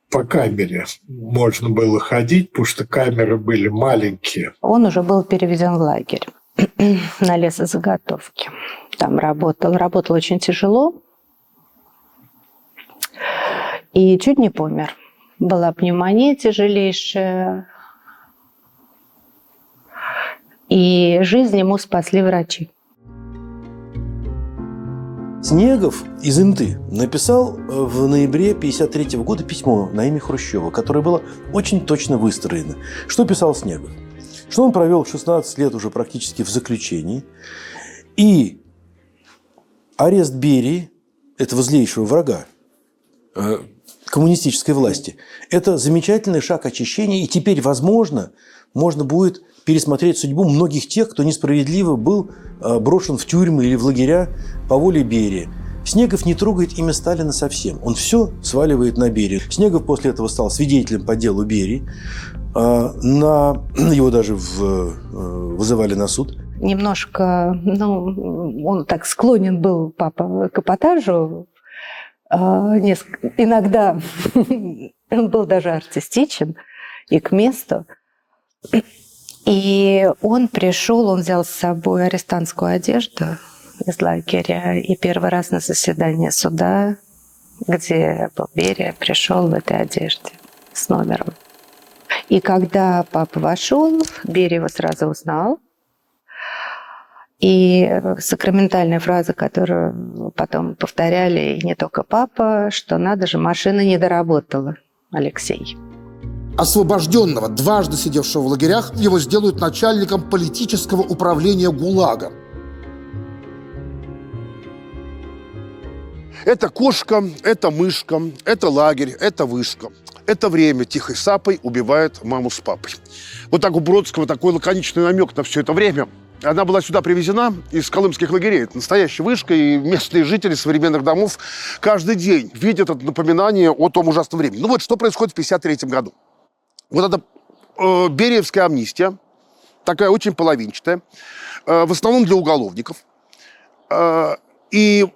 по камере можно было ходить, потому что камеры были маленькие. Он уже был переведен в лагерь на лесозаготовки. Там работал. Работал очень тяжело. И чуть не помер. Была пневмония тяжелейшая. И жизнь ему спасли врачи. Снегов из Инты написал э, в ноябре 1953 года письмо на имя Хрущева, которое было очень точно выстроено. Что писал Снегов? Что он провел 16 лет уже практически в заключении. И арест Берии, этого злейшего врага э, коммунистической власти, это замечательный шаг очищения. И теперь, возможно, можно будет пересмотреть судьбу многих тех, кто несправедливо был э, брошен в тюрьмы или в лагеря по воле Берии. Снегов не трогает имя Сталина совсем. Он все сваливает на Берию. Снегов после этого стал свидетелем по делу Берии. А, на... Его даже в... Э, вызывали на суд. Немножко, ну, он так склонен был, папа, к эпатажу. А, иногда он был даже артистичен и к месту. И он пришел, он взял с собой арестантскую одежду из лагеря. И первый раз на заседание суда, где был Берия, пришел в этой одежде с номером. И когда папа вошел, Берия его сразу узнал. И сакраментальная фраза, которую потом повторяли, и не только папа, что надо же, машина не доработала, Алексей освобожденного, дважды сидевшего в лагерях, его сделают начальником политического управления ГУЛАГа. Это кошка, это мышка, это лагерь, это вышка. Это время тихой сапой убивает маму с папой. Вот так у Бродского такой лаконичный намек на все это время. Она была сюда привезена из колымских лагерей. Это настоящая вышка, и местные жители современных домов каждый день видят это напоминание о том ужасном времени. Ну вот что происходит в 1953 году. Вот эта э, Бериевская амнистия, такая очень половинчатая, э, в основном для уголовников. Э, и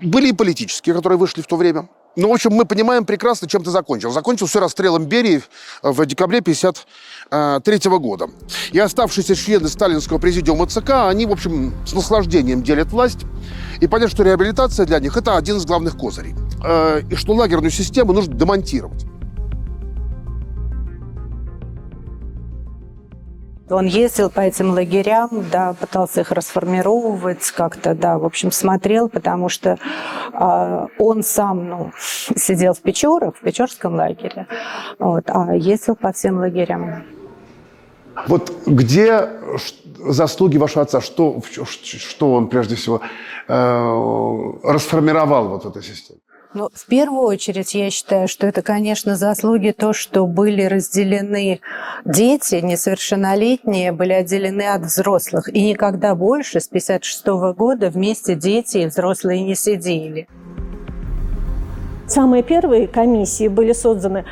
были и политические, которые вышли в то время. Но, в общем, мы понимаем прекрасно, чем это закончилось. Закончилось все расстрелом Берии в декабре 1953 года. И оставшиеся члены сталинского президиума ЦК, они, в общем, с наслаждением делят власть. И понятно, что реабилитация для них – это один из главных козырей. Э, и что лагерную систему нужно демонтировать. Он ездил по этим лагерям, да, пытался их расформировывать как-то, да, в общем, смотрел, потому что э, он сам, ну, сидел в Печорах, в Печорском лагере, вот, а ездил по всем лагерям. Вот где заслуги вашего отца? Что, что он прежде всего э, расформировал вот в этой системе? Ну, в первую очередь, я считаю, что это, конечно, заслуги то, что были разделены дети, несовершеннолетние, были отделены от взрослых. И никогда больше с 1956 года вместе дети и взрослые не сидели. Самые первые комиссии были созданы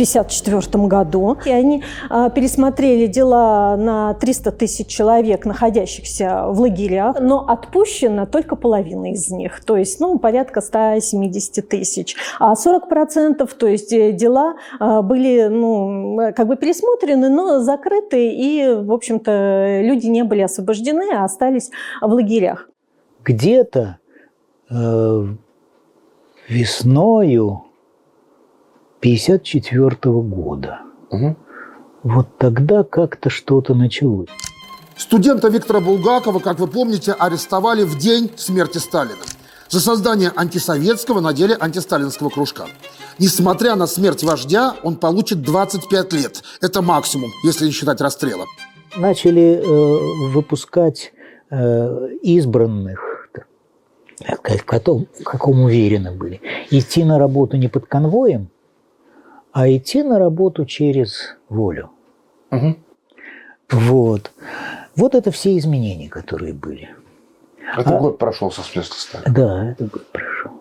1954 году. И они а, пересмотрели дела на 300 тысяч человек, находящихся в лагерях, но отпущено только половина из них, то есть ну, порядка 170 тысяч. А 40%, то есть э, дела а, были ну, как бы пересмотрены, но закрыты, и, в общем-то, люди не были освобождены, а остались в лагерях. где-то э, весною 54 года. Вот тогда как-то что-то началось. Студента Виктора Булгакова, как вы помните, арестовали в день смерти Сталина за создание антисоветского на деле антисталинского кружка. Несмотря на смерть вождя, он получит 25 лет. Это максимум, если не считать расстрела. Начали э, выпускать э, избранных, в каком, в каком уверены были. Идти на работу не под конвоем, а идти на работу через волю. Вот. Вот это все изменения, которые были. Это А- год прошел со смерти Сталина. Да, это год прошел.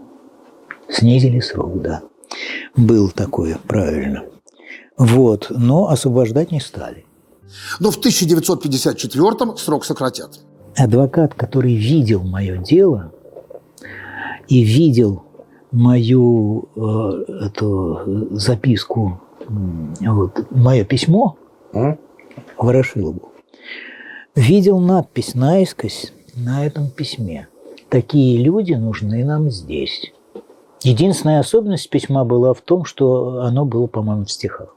Снизили срок, да. Был такое, правильно. Вот, но освобождать не стали. Но в 1954-м срок сократят. Адвокат, который видел мое дело и видел мою э, эту записку, вот, мое письмо Ворошилову, видел надпись наискось на этом письме. Такие люди нужны нам здесь. Единственная особенность письма была в том, что оно было, по-моему, в стихах.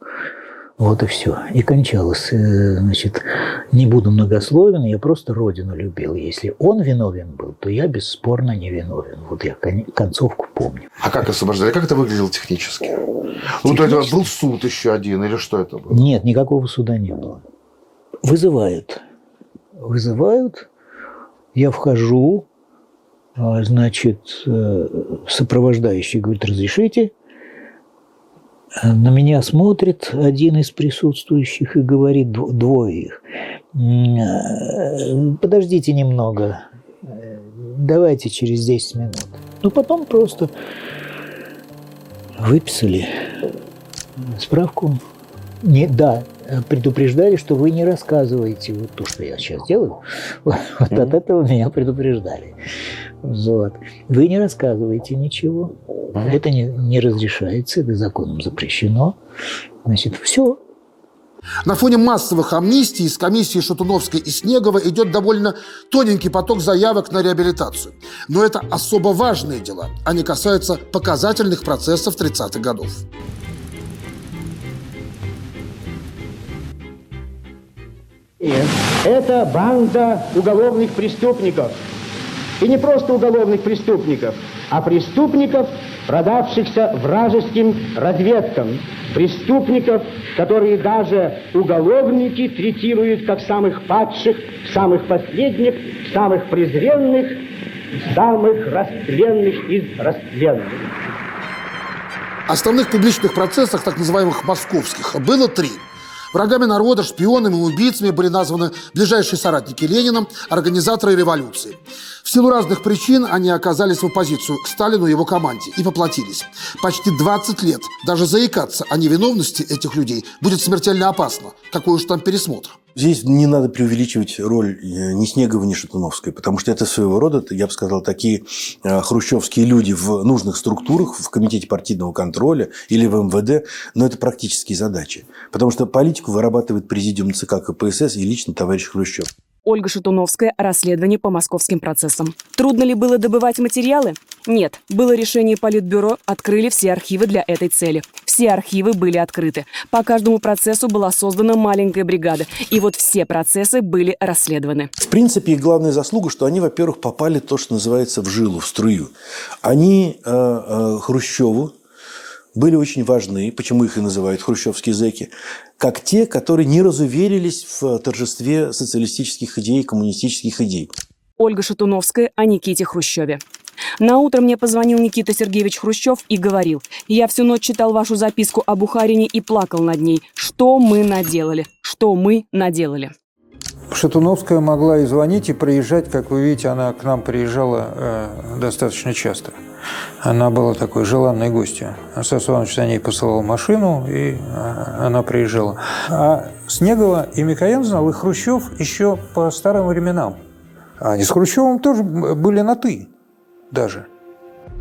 Вот и все. И кончалось, э, значит, не буду многословен, я просто Родину любил. Если он виновен был, то я бесспорно не виновен. Вот я кон- концовку помню. А как освобождали? Как это выглядело технически? Ну, то есть был суд еще один, или что это было? Нет, никакого суда не было. Вызывают. Вызывают. Я вхожу. а, Значит, э, сопровождающий говорит, разрешите. На меня смотрит один из присутствующих и говорит, дв- двое их, «М, э, подождите немного, э, давайте через 10 минут. Ну, потом просто выписали справку. Не, да, предупреждали, что вы не рассказываете вот то, что я сейчас делаю. Вот, от этого меня предупреждали. Вот. Вы не рассказываете ничего. Это не, не разрешается, это законом запрещено. Значит, все. На фоне массовых амнистий из комиссии Шатуновской и Снегова идет довольно тоненький поток заявок на реабилитацию. Но это особо важные дела. Они касаются показательных процессов 30-х годов. Это банда уголовных преступников. И не просто уголовных преступников, а преступников, продавшихся вражеским разведкам. Преступников, которые даже уголовники третируют как самых падших, самых последних, самых презренных, самых растленных из растленных. Основных публичных процессах, так называемых московских, было три. Врагами народа, шпионами и убийцами были названы ближайшие соратники Ленина, организаторы революции. В силу разных причин они оказались в оппозицию к Сталину и его команде и поплатились. Почти 20 лет даже заикаться о невиновности этих людей будет смертельно опасно. Какой уж там пересмотр. Здесь не надо преувеличивать роль э, ни Снегова, ни Шатуновской, потому что это своего рода, я бы сказал, такие э, хрущевские люди в нужных структурах, в Комитете партийного контроля или в МВД, но это практические задачи. Потому что политику вырабатывает президиум ЦК КПСС и лично товарищ Хрущев. Ольга Шатуновская. Расследование по московским процессам. Трудно ли было добывать материалы? Нет. Было решение Политбюро, открыли все архивы для этой цели. Все архивы были открыты. По каждому процессу была создана маленькая бригада. И вот все процессы были расследованы. В принципе, их главная заслуга, что они, во-первых, попали то, что называется в жилу, в струю. Они э, э, Хрущеву были очень важны, почему их и называют хрущевские зэки, как те, которые не разуверились в торжестве социалистических идей, коммунистических идей. Ольга Шатуновская о Никите Хрущеве. На утро мне позвонил Никита Сергеевич Хрущев и говорил, я всю ночь читал вашу записку о Бухарине и плакал над ней. Что мы наделали? Что мы наделали? Шатуновская могла и звонить, и приезжать. Как вы видите, она к нам приезжала э, достаточно часто. Она была такой желанной гостью. Асас Иванович за ней посылал машину, и э, она приезжала. А Снегова и Микоян знал, и Хрущев еще по старым временам. А они с Хрущевым тоже были на «ты» даже.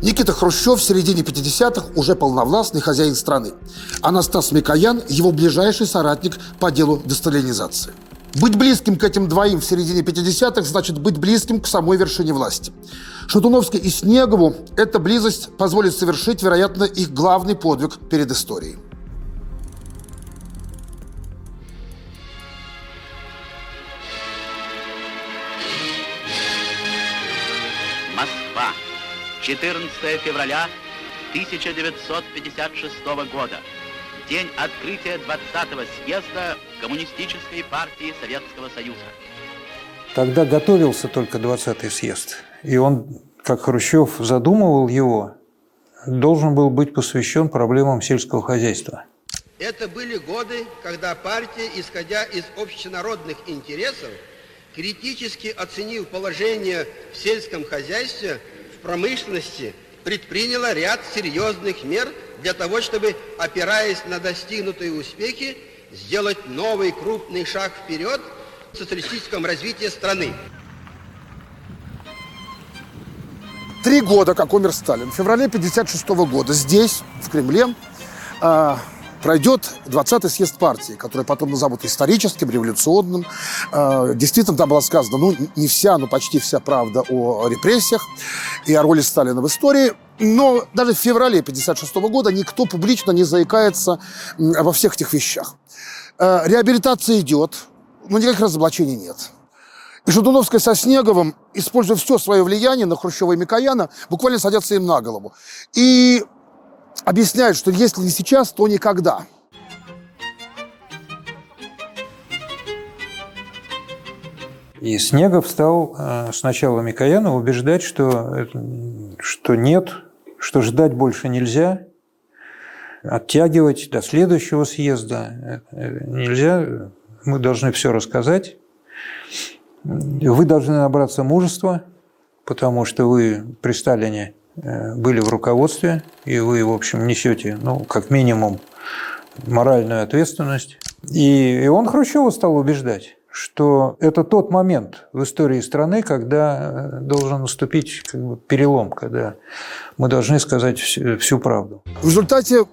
Никита Хрущев в середине 50-х уже полновластный хозяин страны. Анастас Микоян – его ближайший соратник по делу десталинизации. Быть близким к этим двоим в середине 50-х значит быть близким к самой вершине власти. Шатуновской и Снегову эта близость позволит совершить, вероятно, их главный подвиг перед историей. Москва. 14 февраля 1956 года. День открытия 20-го съезда Коммунистической партии Советского Союза. Тогда готовился только 20-й съезд. И он, как Хрущев задумывал его, должен был быть посвящен проблемам сельского хозяйства. Это были годы, когда партия, исходя из общенародных интересов, критически оценив положение в сельском хозяйстве, в промышленности, предприняла ряд серьезных мер для того, чтобы, опираясь на достигнутые успехи, сделать новый крупный шаг вперед в социалистическом развитии страны. Три года, как умер Сталин. В феврале 1956 года здесь, в Кремле, э, пройдет 20-й съезд партии, который потом назовут историческим, революционным. Э, действительно, там была сказана, ну, не вся, но почти вся правда о репрессиях и о роли Сталина в истории. Но даже в феврале 1956 года никто публично не заикается обо всех этих вещах. Э, реабилитация идет, но никаких разоблачений нет. И Жадуновская со Снеговым, используя все свое влияние на Хрущева и Микояна, буквально садятся им на голову. И объясняют, что если не сейчас, то никогда. И Снегов стал э, сначала Микояна убеждать, что, что нет, что ждать больше нельзя, оттягивать до следующего съезда нельзя, мы должны все рассказать. Вы должны набраться мужества, потому что вы при Сталине э, были в руководстве, и вы, в общем, несете, ну, как минимум, моральную ответственность. И, и он Хрущева стал убеждать, что это тот момент в истории страны, когда э, должен наступить как бы, перелом, когда мы должны сказать всю, всю правду. В результате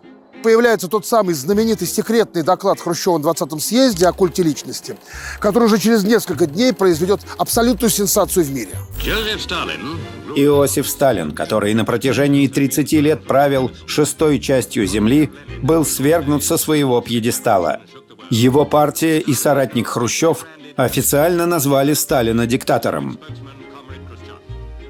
появляется тот самый знаменитый секретный доклад Хрущева на 20-м съезде о культе личности, который уже через несколько дней произведет абсолютную сенсацию в мире. Иосиф Сталин, который на протяжении 30 лет правил шестой частью Земли, был свергнут со своего пьедестала. Его партия и соратник Хрущев официально назвали Сталина диктатором.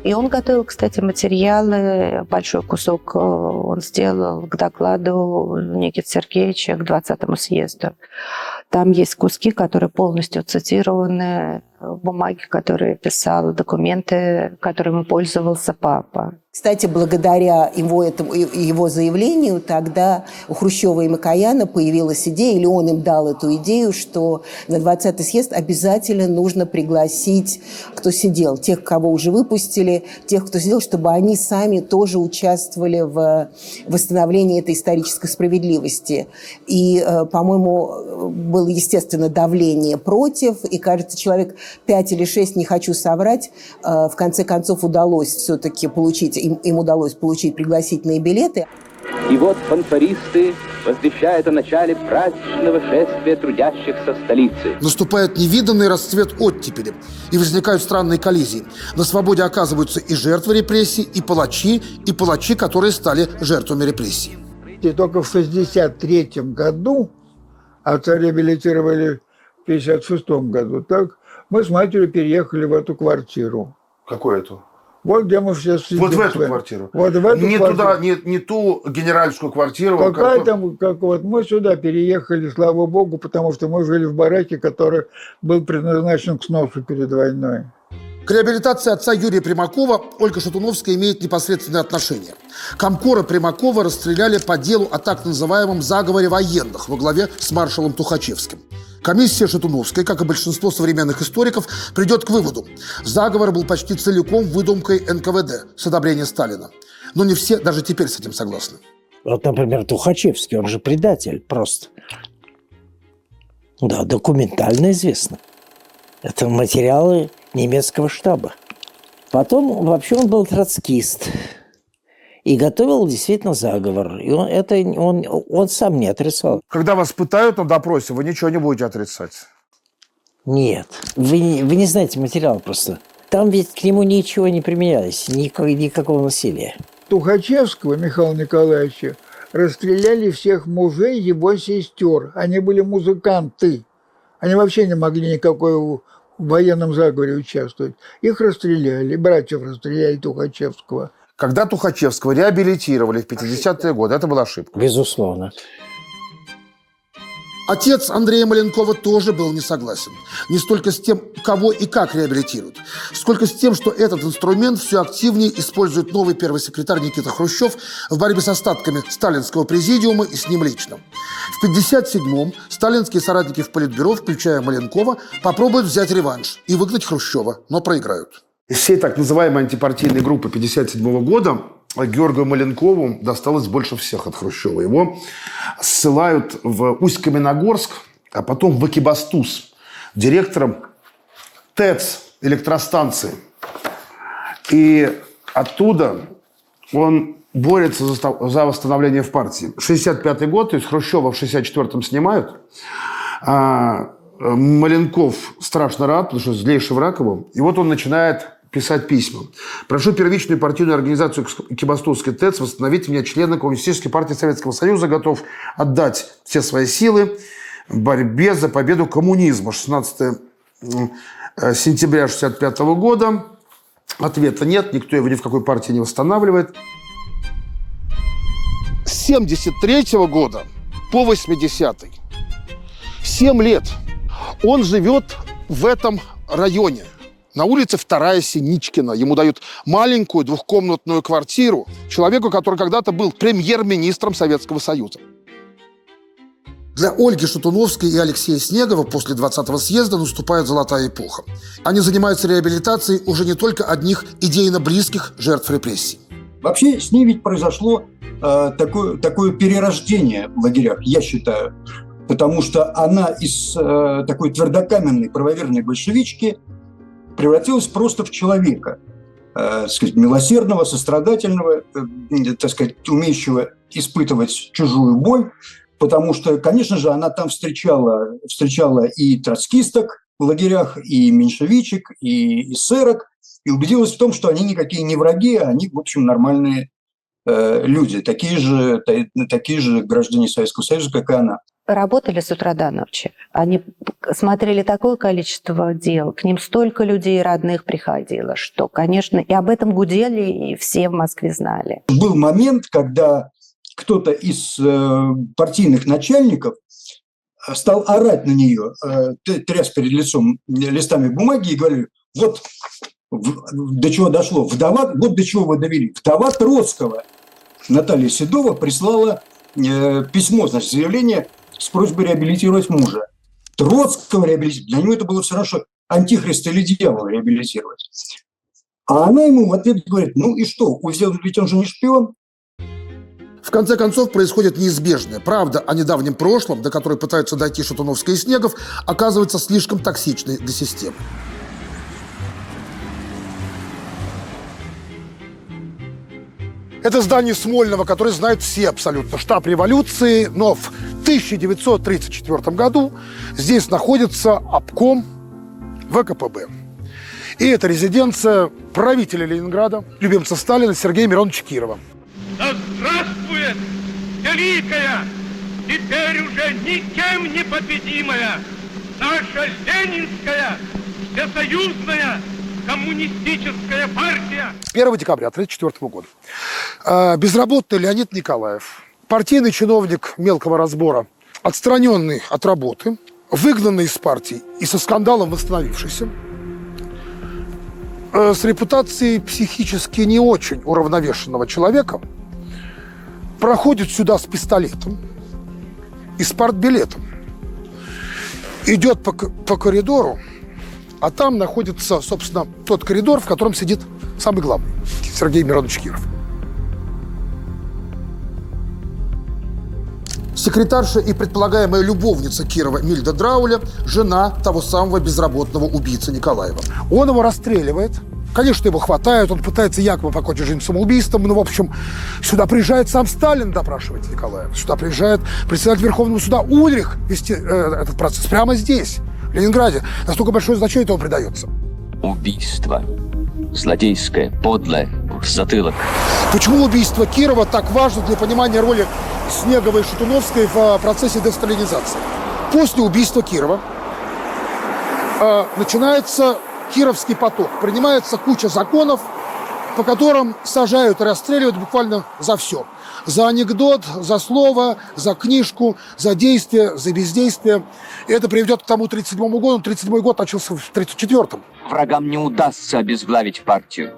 И он готовил, кстати, материалы, большой кусок э, он сделал к докладу Никиты Сергеевича к 20-му съезду. Там есть куски, которые полностью цитированы бумаги, которые писал, документы, которыми пользовался папа. Кстати, благодаря его, этому, его заявлению тогда у Хрущева и Макаяна появилась идея, или он им дал эту идею, что на 20-й съезд обязательно нужно пригласить, кто сидел, тех, кого уже выпустили, тех, кто сидел, чтобы они сами тоже участвовали в восстановлении этой исторической справедливости. И, э, по-моему, было, естественно, давление против, и, кажется, человек пять или шесть, не хочу соврать, э, в конце концов удалось все-таки получить, им, им удалось получить пригласительные билеты. И вот фанфористы возвещают о начале праздничного шествия трудящихся в столице. Наступает невиданный расцвет оттепели, и возникают странные коллизии. На свободе оказываются и жертвы репрессий, и палачи, и палачи, которые стали жертвами репрессий. И только в 63 году, отца реабилитировали в 56 году, так, мы с матерью переехали в эту квартиру. Какую эту? Вот где мы все сидим. Вот в эту квартиру? Вот в эту не квартиру. туда, не, не ту генеральскую квартиру. Какая там, как вот мы сюда переехали, слава богу, потому что мы жили в бараке, который был предназначен к сносу перед войной. К реабилитации отца Юрия Примакова Ольга Шатуновская имеет непосредственное отношение. Комкора Примакова расстреляли по делу о так называемом заговоре военных во главе с маршалом Тухачевским. Комиссия Шатуновской, как и большинство современных историков, придет к выводу. Заговор был почти целиком выдумкой НКВД с одобрения Сталина. Но не все даже теперь с этим согласны. Вот, например, Тухачевский, он же предатель просто. Да, документально известно. Это материалы немецкого штаба. Потом вообще он был троцкист и готовил действительно заговор. И он, это он, он сам не отрицал. Когда вас пытают на допросе, вы ничего не будете отрицать. Нет. Вы, не- вы не знаете материал просто. Там ведь к нему ничего не применялось, никакого, никакого насилия. Тухачевского Михаила Николаевича расстреляли всех мужей его сестер. Они были музыканты. Они вообще не могли никакой в военном заговоре участвовать. Их расстреляли, братьев расстреляли Тухачевского. Когда Тухачевского реабилитировали в 50-е годы, это была ошибка. Безусловно. Отец Андрея Маленкова тоже был не согласен. Не столько с тем, кого и как реабилитируют, сколько с тем, что этот инструмент все активнее использует новый первый секретарь Никита Хрущев в борьбе с остатками сталинского президиума и с ним лично. В 1957-м сталинские соратники в Политбюро, включая Маленкова, попробуют взять реванш и выгнать Хрущева, но проиграют. Из всей так называемой антипартийной группы 1957 года Георгию Маленкову досталось больше всех от Хрущева. Его ссылают в Усть-Каменогорск, а потом в Экибастуз директором ТЭЦ электростанции. И оттуда он борется за восстановление в партии. 65 год, то есть Хрущева в 64-м снимают. А э, Маленков страшно рад, потому что злейший враг его. И вот он начинает писать письма. Прошу первичную партийную организацию Кибастузской ТЭЦ восстановить меня члена Коммунистической партии Советского Союза, готов отдать все свои силы в борьбе за победу коммунизма. 16 м, э, сентября 65 года. Ответа нет, никто его ни в какой партии не восстанавливает. С 73 года по 80 7 лет он живет в этом районе. На улице Вторая Синичкина. Ему дают маленькую двухкомнатную квартиру человеку, который когда-то был премьер-министром Советского Союза. Для Ольги Шатуновской и Алексея Снегова после 20-го съезда наступает золотая эпоха. Они занимаются реабилитацией уже не только одних идейно близких жертв репрессий. Вообще с ней ведь произошло э, такое, такое перерождение в лагерях, я считаю. Потому что она из э, такой твердокаменной правоверной большевички превратилась просто в человека. Э, сказать, милосердного, сострадательного, э, так сказать, умеющего испытывать чужую боль. Потому что, конечно же, она там встречала, встречала и троцкисток в лагерях, и меньшевичек, и эсерок, и убедилась в том, что они никакие не враги, а они, в общем, нормальные э, люди, такие же, та- такие же граждане Советского Союза, как и она. Работали с утра до ночи. Они смотрели такое количество дел, к ним столько людей родных приходило, что, конечно, и об этом гудели, и все в Москве знали. Был момент, когда кто-то из э, партийных начальников э, стал орать на нее, э, тряс перед лицом листами бумаги и говорил, вот до чего дошло, вдова, вот до чего вы довели. Вдова Троцкого Наталья Седова прислала письмо, значит, заявление с просьбой реабилитировать мужа. Троцкого реабилитировать, для него это было все равно, что антихрист или дьявол реабилитировать. А она ему в ответ говорит, ну и что, увидел, ведь он же не шпион, В конце концов, происходит неизбежное. Правда о недавнем прошлом, до которой пытаются дойти Шатуновская и Снегов, оказывается слишком токсичной для системы. Это здание Смольного, которое знают все абсолютно. Штаб революции, но в 1934 году здесь находится обком ВКПБ. И это резиденция правителя Ленинграда, любимца Сталина Сергея Мироновича Кирова. Да здравствует великая, теперь уже никем не победимая, наша ленинская, всесоюзная коммунистическая партия. 1 декабря 1934 года. Э, Безработный Леонид Николаев, партийный чиновник мелкого разбора, отстраненный от работы, выгнанный из партии и со скандалом восстановившийся, э, с репутацией психически не очень уравновешенного человека, проходит сюда с пистолетом и с партбилетом. Идет по, по коридору, а там находится, собственно, тот коридор, в котором сидит самый главный, Сергей Миронович Киров. Секретарша и предполагаемая любовница Кирова Мильда Драуля – жена того самого безработного убийцы Николаева. Он его расстреливает. Конечно, его хватают, он пытается якобы покончить жизнь самоубийством, но, в общем, сюда приезжает сам Сталин допрашивать Николаева. Сюда приезжает председатель Верховного суда Ульрих вести э, этот процесс прямо здесь, Ленинграде, настолько большое значение этому придается. Убийство. Злодейское, подлое, затылок. Почему убийство Кирова так важно для понимания роли Снеговой и Шатуновской в а, процессе десталинизации? После убийства Кирова э, начинается Кировский поток. Принимается куча законов, по которым сажают и расстреливают буквально за все. За анекдот, за слово, за книжку, за действие, за бездействие. И это приведет к тому 37 году. 37 год начался в 34-м. Врагам не удастся обезглавить партию.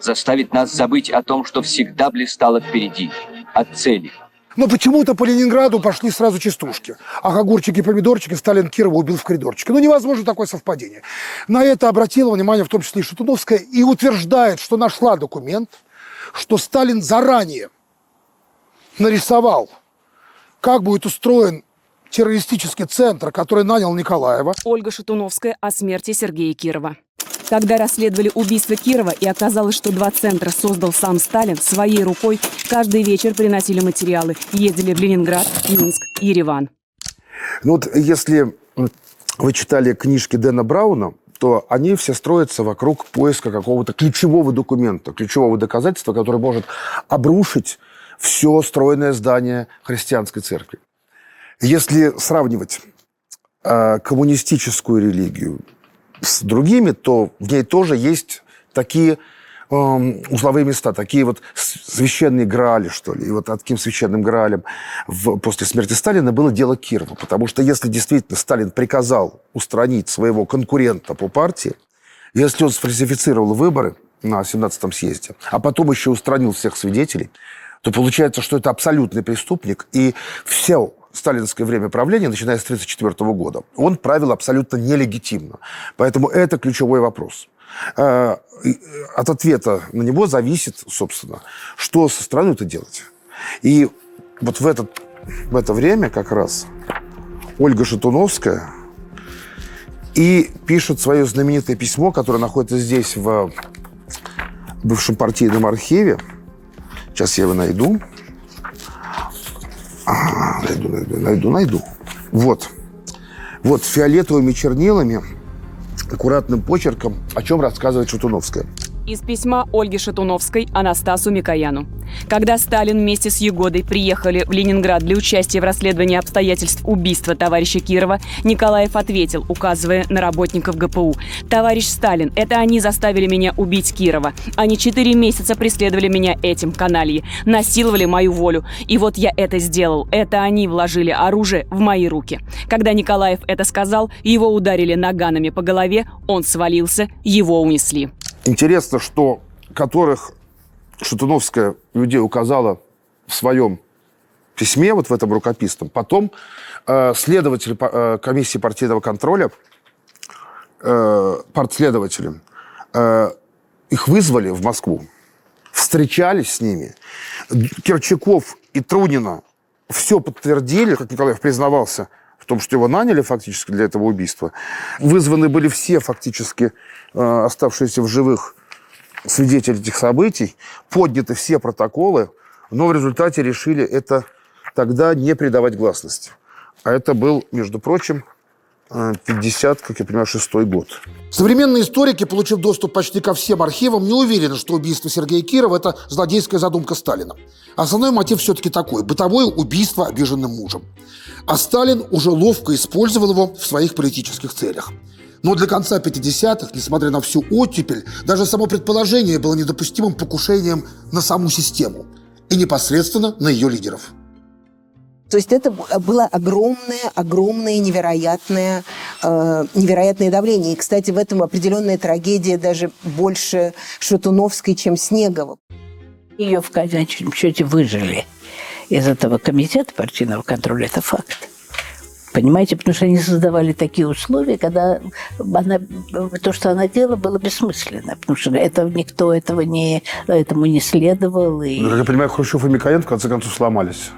Заставить нас забыть о том, что всегда блистало впереди. От цели. Но почему-то по Ленинграду пошли сразу частушки. А огурчики и помидорчики Сталин Кирова убил в коридорчике. Ну, невозможно такое совпадение. На это обратила внимание в том числе и Шатуновская и утверждает, что нашла документ, что Сталин заранее нарисовал, как будет устроен террористический центр, который нанял Николаева. Ольга Шатуновская о смерти Сергея Кирова. Когда расследовали убийство Кирова и оказалось, что два центра создал сам Сталин, своей рукой каждый вечер приносили материалы, ездили в Ленинград, Минск, Ереван. Ну вот если вы читали книжки Дэна Брауна, то они все строятся вокруг поиска какого-то ключевого документа, ключевого доказательства, которое может обрушить все стройное здание христианской церкви. Если сравнивать э, коммунистическую религию с другими, то в ней тоже есть такие э, узловые места, такие вот священные грали, что ли. И вот таким священным гралем в, после смерти Сталина было дело Кирова. Потому что если действительно Сталин приказал устранить своего конкурента по партии, если он сфальсифицировал выборы на 17-м съезде, а потом еще устранил всех свидетелей, то получается, что это абсолютный преступник, и все сталинское время правления, начиная с 1934 года, он правил абсолютно нелегитимно. Поэтому это ключевой вопрос. Э, от ответа на него зависит, собственно, что со страной-то делать. И вот в, этот, в это время как раз Ольга Шатуновская и пишет свое знаменитое письмо, которое находится здесь, в бывшем партийном архиве. Сейчас я его найду. А, найду, найду, найду, найду. Вот. Вот фиолетовыми чернилами, аккуратным почерком, о чем рассказывает Шатуновская. Из письма Ольги Шатуновской Анастасу Микояну. Когда Сталин вместе с Егодой приехали в Ленинград для участия в расследовании обстоятельств убийства товарища Кирова, Николаев ответил, указывая на работников ГПУ. «Товарищ Сталин, это они заставили меня убить Кирова. Они четыре месяца преследовали меня этим, канальи, насиловали мою волю. И вот я это сделал. Это они вложили оружие в мои руки». Когда Николаев это сказал, его ударили наганами по голове, он свалился, его унесли. Интересно, что которых Шатуновская людей указала в своем письме, вот в этом рукописном. Потом э, следователи э, комиссии партийного контроля, э, партследователи, э, их вызвали в Москву, встречались с ними. Керчаков и Трунина все подтвердили, как Николаев признавался том, что его наняли фактически для этого убийства. Вызваны были все фактически Э, оставшиеся в живых свидетели этих событий, подняты все протоколы, но в результате решили это тогда не придавать гласности. А это был, между прочим, 50, как я понимаю, шестой год. Современные историки, получив доступ почти ко всем архивам, не уверены, что убийство Сергея Кирова – это злодейская задумка Сталина. Основной мотив все-таки такой – бытовое убийство обиженным мужем. А Сталин уже ловко использовал его в своих политических целях. Но для конца 50-х, несмотря на всю оттепель, даже само предположение было недопустимым покушением на саму систему и непосредственно на ее лидеров. То есть это было огромное, огромное, невероятное, э, невероятное давление. И, кстати, в этом определенная трагедия даже больше Шатуновской, чем Снегова. Ее в конечном счете выжили из этого комитета партийного контроля. Это факт. Понимаете, потому что они создавали такие условия, когда она, то, что она делала, было бессмысленно, потому что это, никто этого не, этому не следовал. И... Ну, как я понимаю, Хрущев и Микоян в конце концов сломались.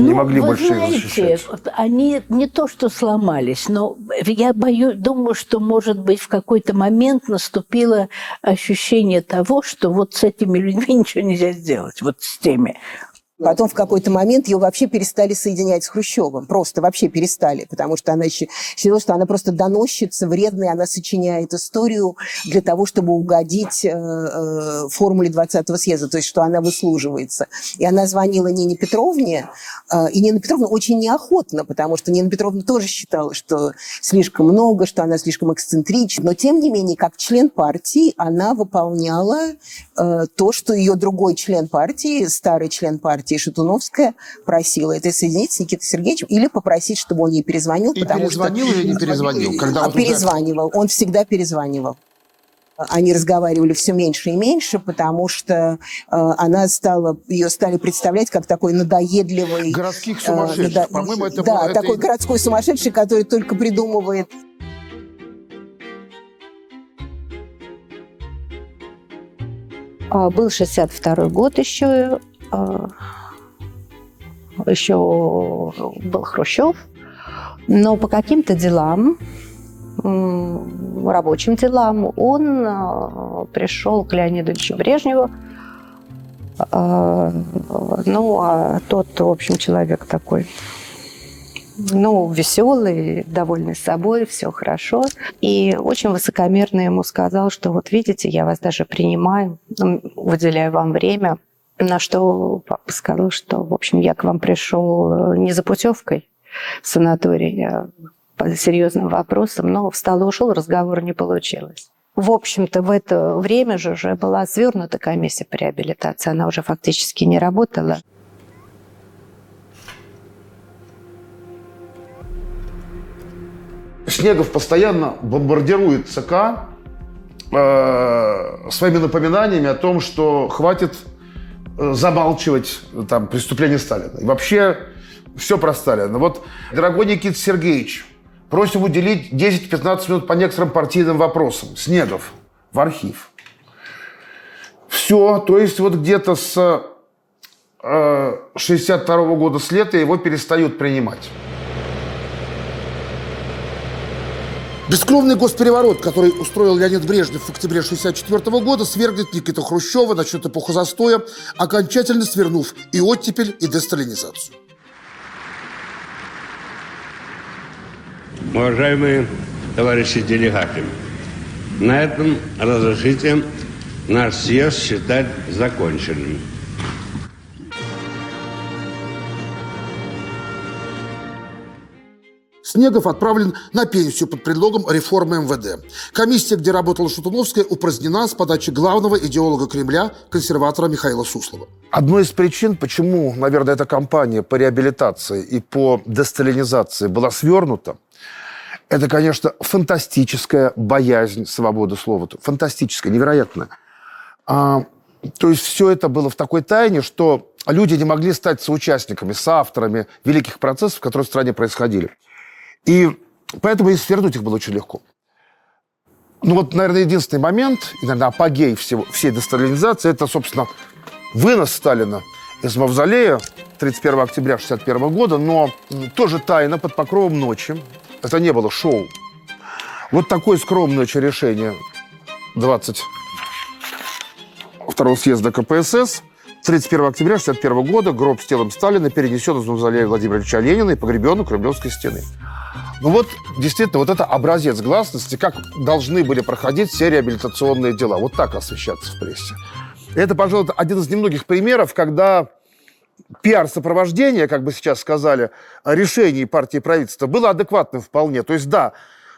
Ну, не могли вы больше знаете, защищать. Они не то что сломались, но я боюсь, думаю, что, может быть, в какой-то момент наступило ощущение того, что вот с этими людьми ничего нельзя сделать, вот с теми. Потом в какой-то момент ее вообще перестали соединять с Хрущевым. Просто вообще перестали, потому что она считала, что она просто доносчица, вредная, она сочиняет историю для того, чтобы угодить э, э, формуле 20-го съезда, то есть что она выслуживается. И она звонила Нине Петровне, э, и Нина Петровна очень неохотно, потому что Нина Петровна тоже считала, что слишком много, что она слишком эксцентрична. Но тем не менее, как член партии, она выполняла то, что ее другой член партии, старый член партии, партии Шатуновская просила это соединить с Никитой Сергеевичем или попросить, чтобы он ей перезвонил. И потому перезвонил что... или не перезвонил? Когда а, перезванивал. Он всегда перезванивал они разговаривали все меньше и меньше, потому что э, она стала, ее стали представлять как такой надоедливый... Городских сумасшедших, э, надо... по-моему, это Да, было, такой это... городской сумасшедший, который только придумывает Был 62 год еще, еще был Хрущев, но по каким-то делам, рабочим делам, он э, пришел к Леониду Ильичу Брежневу. Э, ну, а тот, в общем, человек такой ну, веселый, довольный собой, все хорошо. И очень высокомерно ему сказал, что вот видите, я вас даже принимаю, выделяю вам время, на что папа сказал, что, в общем, я к вам пришел э, не за путевкой в санаторий, а по серьезным вопросам, но встал и ушел, разговора не получилось. В общем-то, в это время же уже была свернута комиссия по реабилитации, она уже фактически не работала. Снегов постоянно бомбардирует ЦК э, своими напоминаниями о том, что хватит замалчивать там, преступления Сталина. И вообще все про Сталина. Вот, дорогой Никита Сергеевич, просим уделить 10-15 минут по некоторым партийным вопросам. Снегов в архив. Все, то есть вот где-то с э, 62 -го года с лета его перестают принимать. Бескровный госпереворот, который устроил Леонид Брежнев в октябре 1964 года, свергнет Никита Хрущева, начнет эпоху застоя, окончательно свернув и оттепель, и десталинизацию. Уважаемые товарищи делегаты, на этом разрешите наш съезд считать законченным. Снегов отправлен на пенсию под предлогом реформы МВД. Комиссия, где работала Шатуновская, упразднена с подачи главного идеолога Кремля, консерватора Михаила Суслова. Одной из причин, почему, наверное, эта кампания по реабилитации и по десталинизации была свернута, это, конечно, фантастическая боязнь свободы слова. Фантастическая, невероятная. А, то есть все это было в такой тайне, что люди не могли стать соучастниками, соавторами великих процессов, которые в стране происходили. И поэтому и свернуть их было очень легко. Ну вот, наверное, единственный момент, и, наверное, апогей всего, всей десталинизации, это, собственно, вынос Сталина из мавзолея 31 октября 1961 года, но тоже тайно, под покровом ночи. Это не было шоу. Вот такое скромное решение 22 съезда КПСС 31 октября 1961 года гроб с телом Сталина перенесен из мавзолея Владимира Ильича Ленина и погребен у Кремлевской стены. Ну вот, действительно, вот это образец гласности, как должны были проходить все реабилитационные дела. Вот так освещаться в прессе. Это, пожалуй, один из немногих примеров, когда пиар-сопровождение, как бы сейчас сказали, решений партии и правительства было адекватным вполне. То есть, да,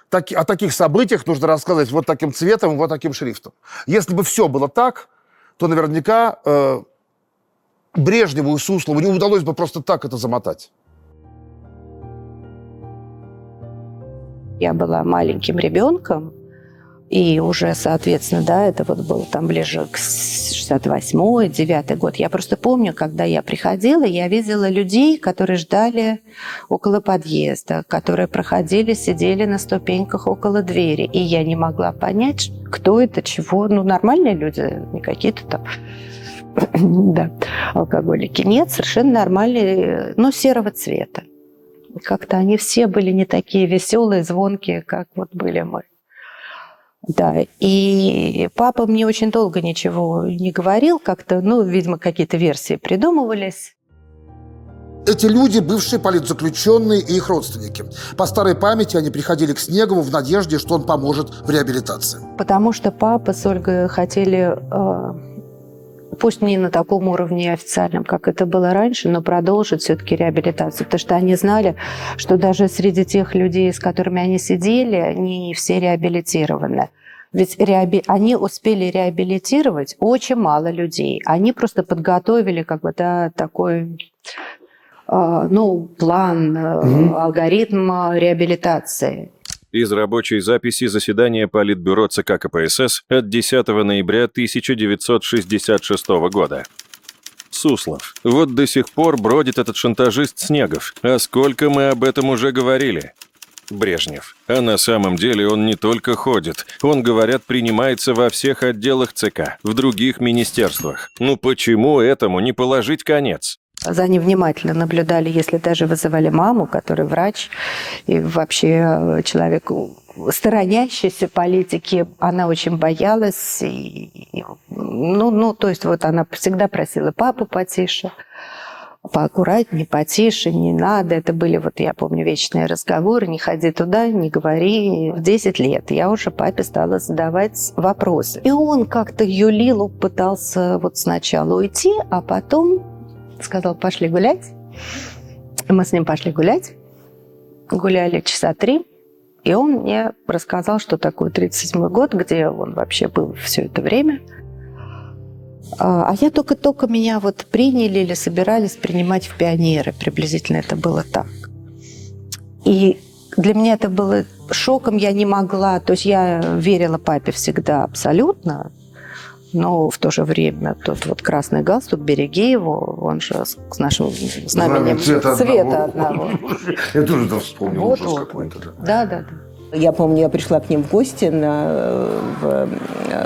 так, о таких событиях нужно рассказывать вот таким цветом, вот таким шрифтом. Если бы все было так, то наверняка э, Брежневу и Суслову не удалось бы просто так это замотать. Я была маленьким ребенком, и уже, соответственно, да, это вот было там ближе к 68-й, 9 год. Я просто помню, когда я приходила, я видела людей, которые ждали около подъезда, которые проходили, сидели на ступеньках около двери. И я не могла понять, кто это, чего. Ну, нормальные люди, не какие-то там да, алкоголики. Нет, совершенно нормальные, но серого цвета. Как-то они все были не такие веселые, звонкие, как вот были мы. Да, и папа мне очень долго ничего не говорил, как-то, ну, видимо, какие-то версии придумывались. эти люди – бывшие политзаключенные и их родственники. По старой памяти они приходили к Снегову в надежде, что он поможет в реабилитации. Потому что папа с Ольгой хотели, э, пусть не на таком уровне официальном, как это было раньше, но продолжить все-таки реабилитацию. Потому что они знали, что даже среди тех людей, с которыми они сидели, не все реабилитированы. Ведь реаби... они успели реабилитировать очень мало людей. Они просто подготовили как бы да, такой э, ну, план, э, алгоритм э, реабилитации. Из рабочей записи заседания Политбюро ЦК КПСС от 10 ноября 1966 года. Суслов. Вот до сих пор бродит этот шантажист Снегов. А сколько мы об этом уже говорили? Брежнев. А на самом деле он не только ходит. Он, говорят, принимается во всех отделах ЦК, в других министерствах. Ну почему этому не положить конец? За ним внимательно наблюдали, если даже вызывали маму, которая врач, и вообще человек сторонящийся политики, она очень боялась. И, ну, ну, то есть вот она всегда просила папу потише, поаккуратнее, потише, не надо. Это были, вот я помню, вечные разговоры, не ходи туда, не говори. В 10 лет я уже папе стала задавать вопросы. И он как-то юлил, пытался вот сначала уйти, а потом сказал, пошли гулять. Мы с ним пошли гулять. Гуляли часа три. И он мне рассказал, что такое 37 год, где он вообще был все это время. А я только-только меня вот приняли или собирались принимать в пионеры. Приблизительно это было так. И для меня это было шоком. Я не могла... То есть я верила папе всегда абсолютно но в то же время тот вот красный галстук, береги его, он же с, нашим знаменем цвета, цвета одного. одного. Я тоже вспомнил Вот, ужас вот, какой-то. Да, да, да. Я помню, я пришла к ним в гости, на, в,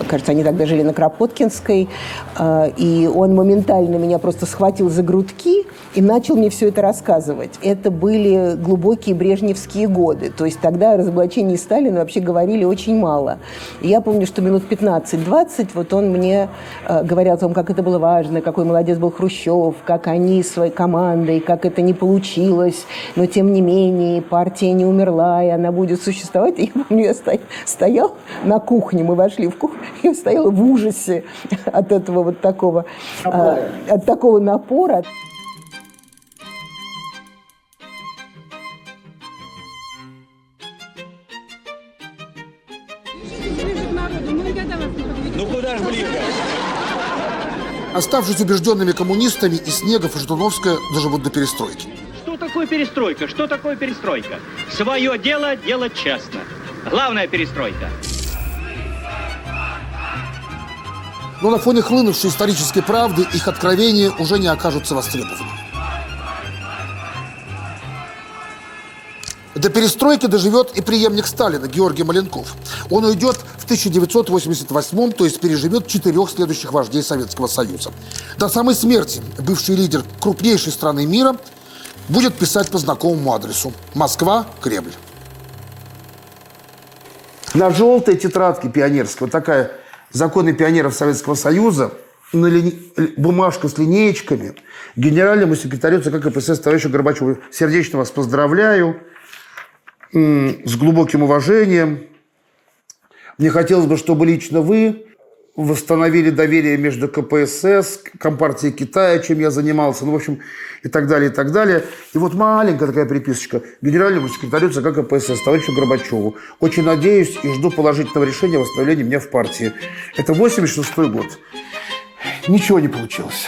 кажется, они тогда жили на Кропоткинской, э, и он моментально меня просто схватил за грудки и начал мне все это рассказывать. Это были глубокие брежневские годы, то есть тогда о разоблачении Сталина вообще говорили очень мало. Я помню, что минут 15-20 вот он мне э, говорил о том, как это было важно, какой молодец был Хрущев, как они своей командой, как это не получилось, но тем не менее партия не умерла, и она будет существовать вставать. И я помню, я сто- стоял на кухне, мы вошли в кухню, я стояла в ужасе от этого вот такого, а, от такого напора. Ну куда ж ближе? Оставшись убежденными коммунистами, и Снегов, и Житуновская доживут до перестройки. Такое перестройка? Что такое перестройка? Свое дело делать честно. Главная перестройка. Но на фоне хлынувшей исторической правды их откровения уже не окажутся востребованными. До перестройки доживет и преемник Сталина Георгий Маленков. Он уйдет в 1988 то есть переживет четырех следующих вождей Советского Союза. До самой смерти бывший лидер крупнейшей страны мира будет писать по знакомому адресу. Москва, Кремль. На желтой тетрадке пионерской, вот такая законы пионеров Советского Союза, на лини... бумажка с линеечками, генеральному секретарю ЦК КПСС товарищу Горбачеву сердечно вас поздравляю, с глубоким уважением. Мне хотелось бы, чтобы лично вы восстановили доверие между КПСС, Компартией Китая, чем я занимался, ну, в общем, и так далее, и так далее. И вот маленькая такая приписочка генеральному секретарю ЦК КПСС, товарищу Горбачеву. Очень надеюсь и жду положительного решения о восстановлении меня в партии. Это 86 год. Ничего не получилось.